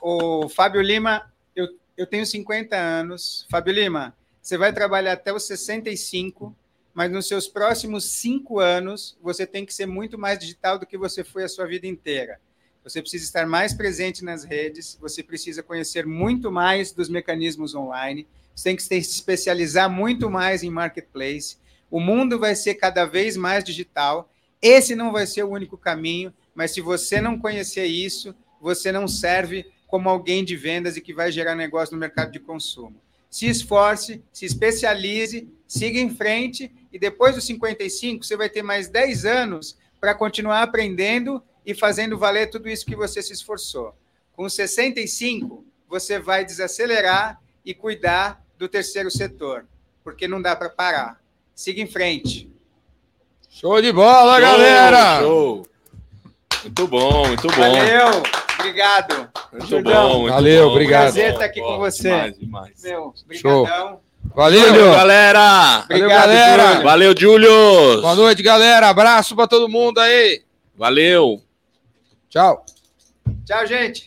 O Fábio Lima, eu, eu tenho 50 anos. Fábio Lima, você vai trabalhar até os 65, mas nos seus próximos cinco anos, você tem que ser muito mais digital do que você foi a sua vida inteira. Você precisa estar mais presente nas redes, você precisa conhecer muito mais dos mecanismos online, você tem que se especializar muito mais em marketplace. O mundo vai ser cada vez mais digital. Esse não vai ser o único caminho, mas se você não conhecer isso, você não serve como alguém de vendas e que vai gerar negócio no mercado de consumo. Se esforce, se especialize, siga em frente e depois dos 55 você vai ter mais 10 anos para continuar aprendendo e fazendo valer tudo isso que você se esforçou. Com 65, você vai desacelerar e cuidar do terceiro setor, porque não dá para parar. Siga em frente. Show de bola, Show, galera! Show! Muito bom, muito bom. Valeu, obrigado. Muito Jordão. bom, muito Valeu, bom. obrigado. Prazer estar aqui com você. Demais, demais. Meu, Show. brigadão. Valeu! Valeu, galera! Valeu, Obrigado, galera! Júlio. Valeu, Julius! Boa noite, galera! Abraço pra todo mundo aí! Valeu! Tchau! Tchau, gente.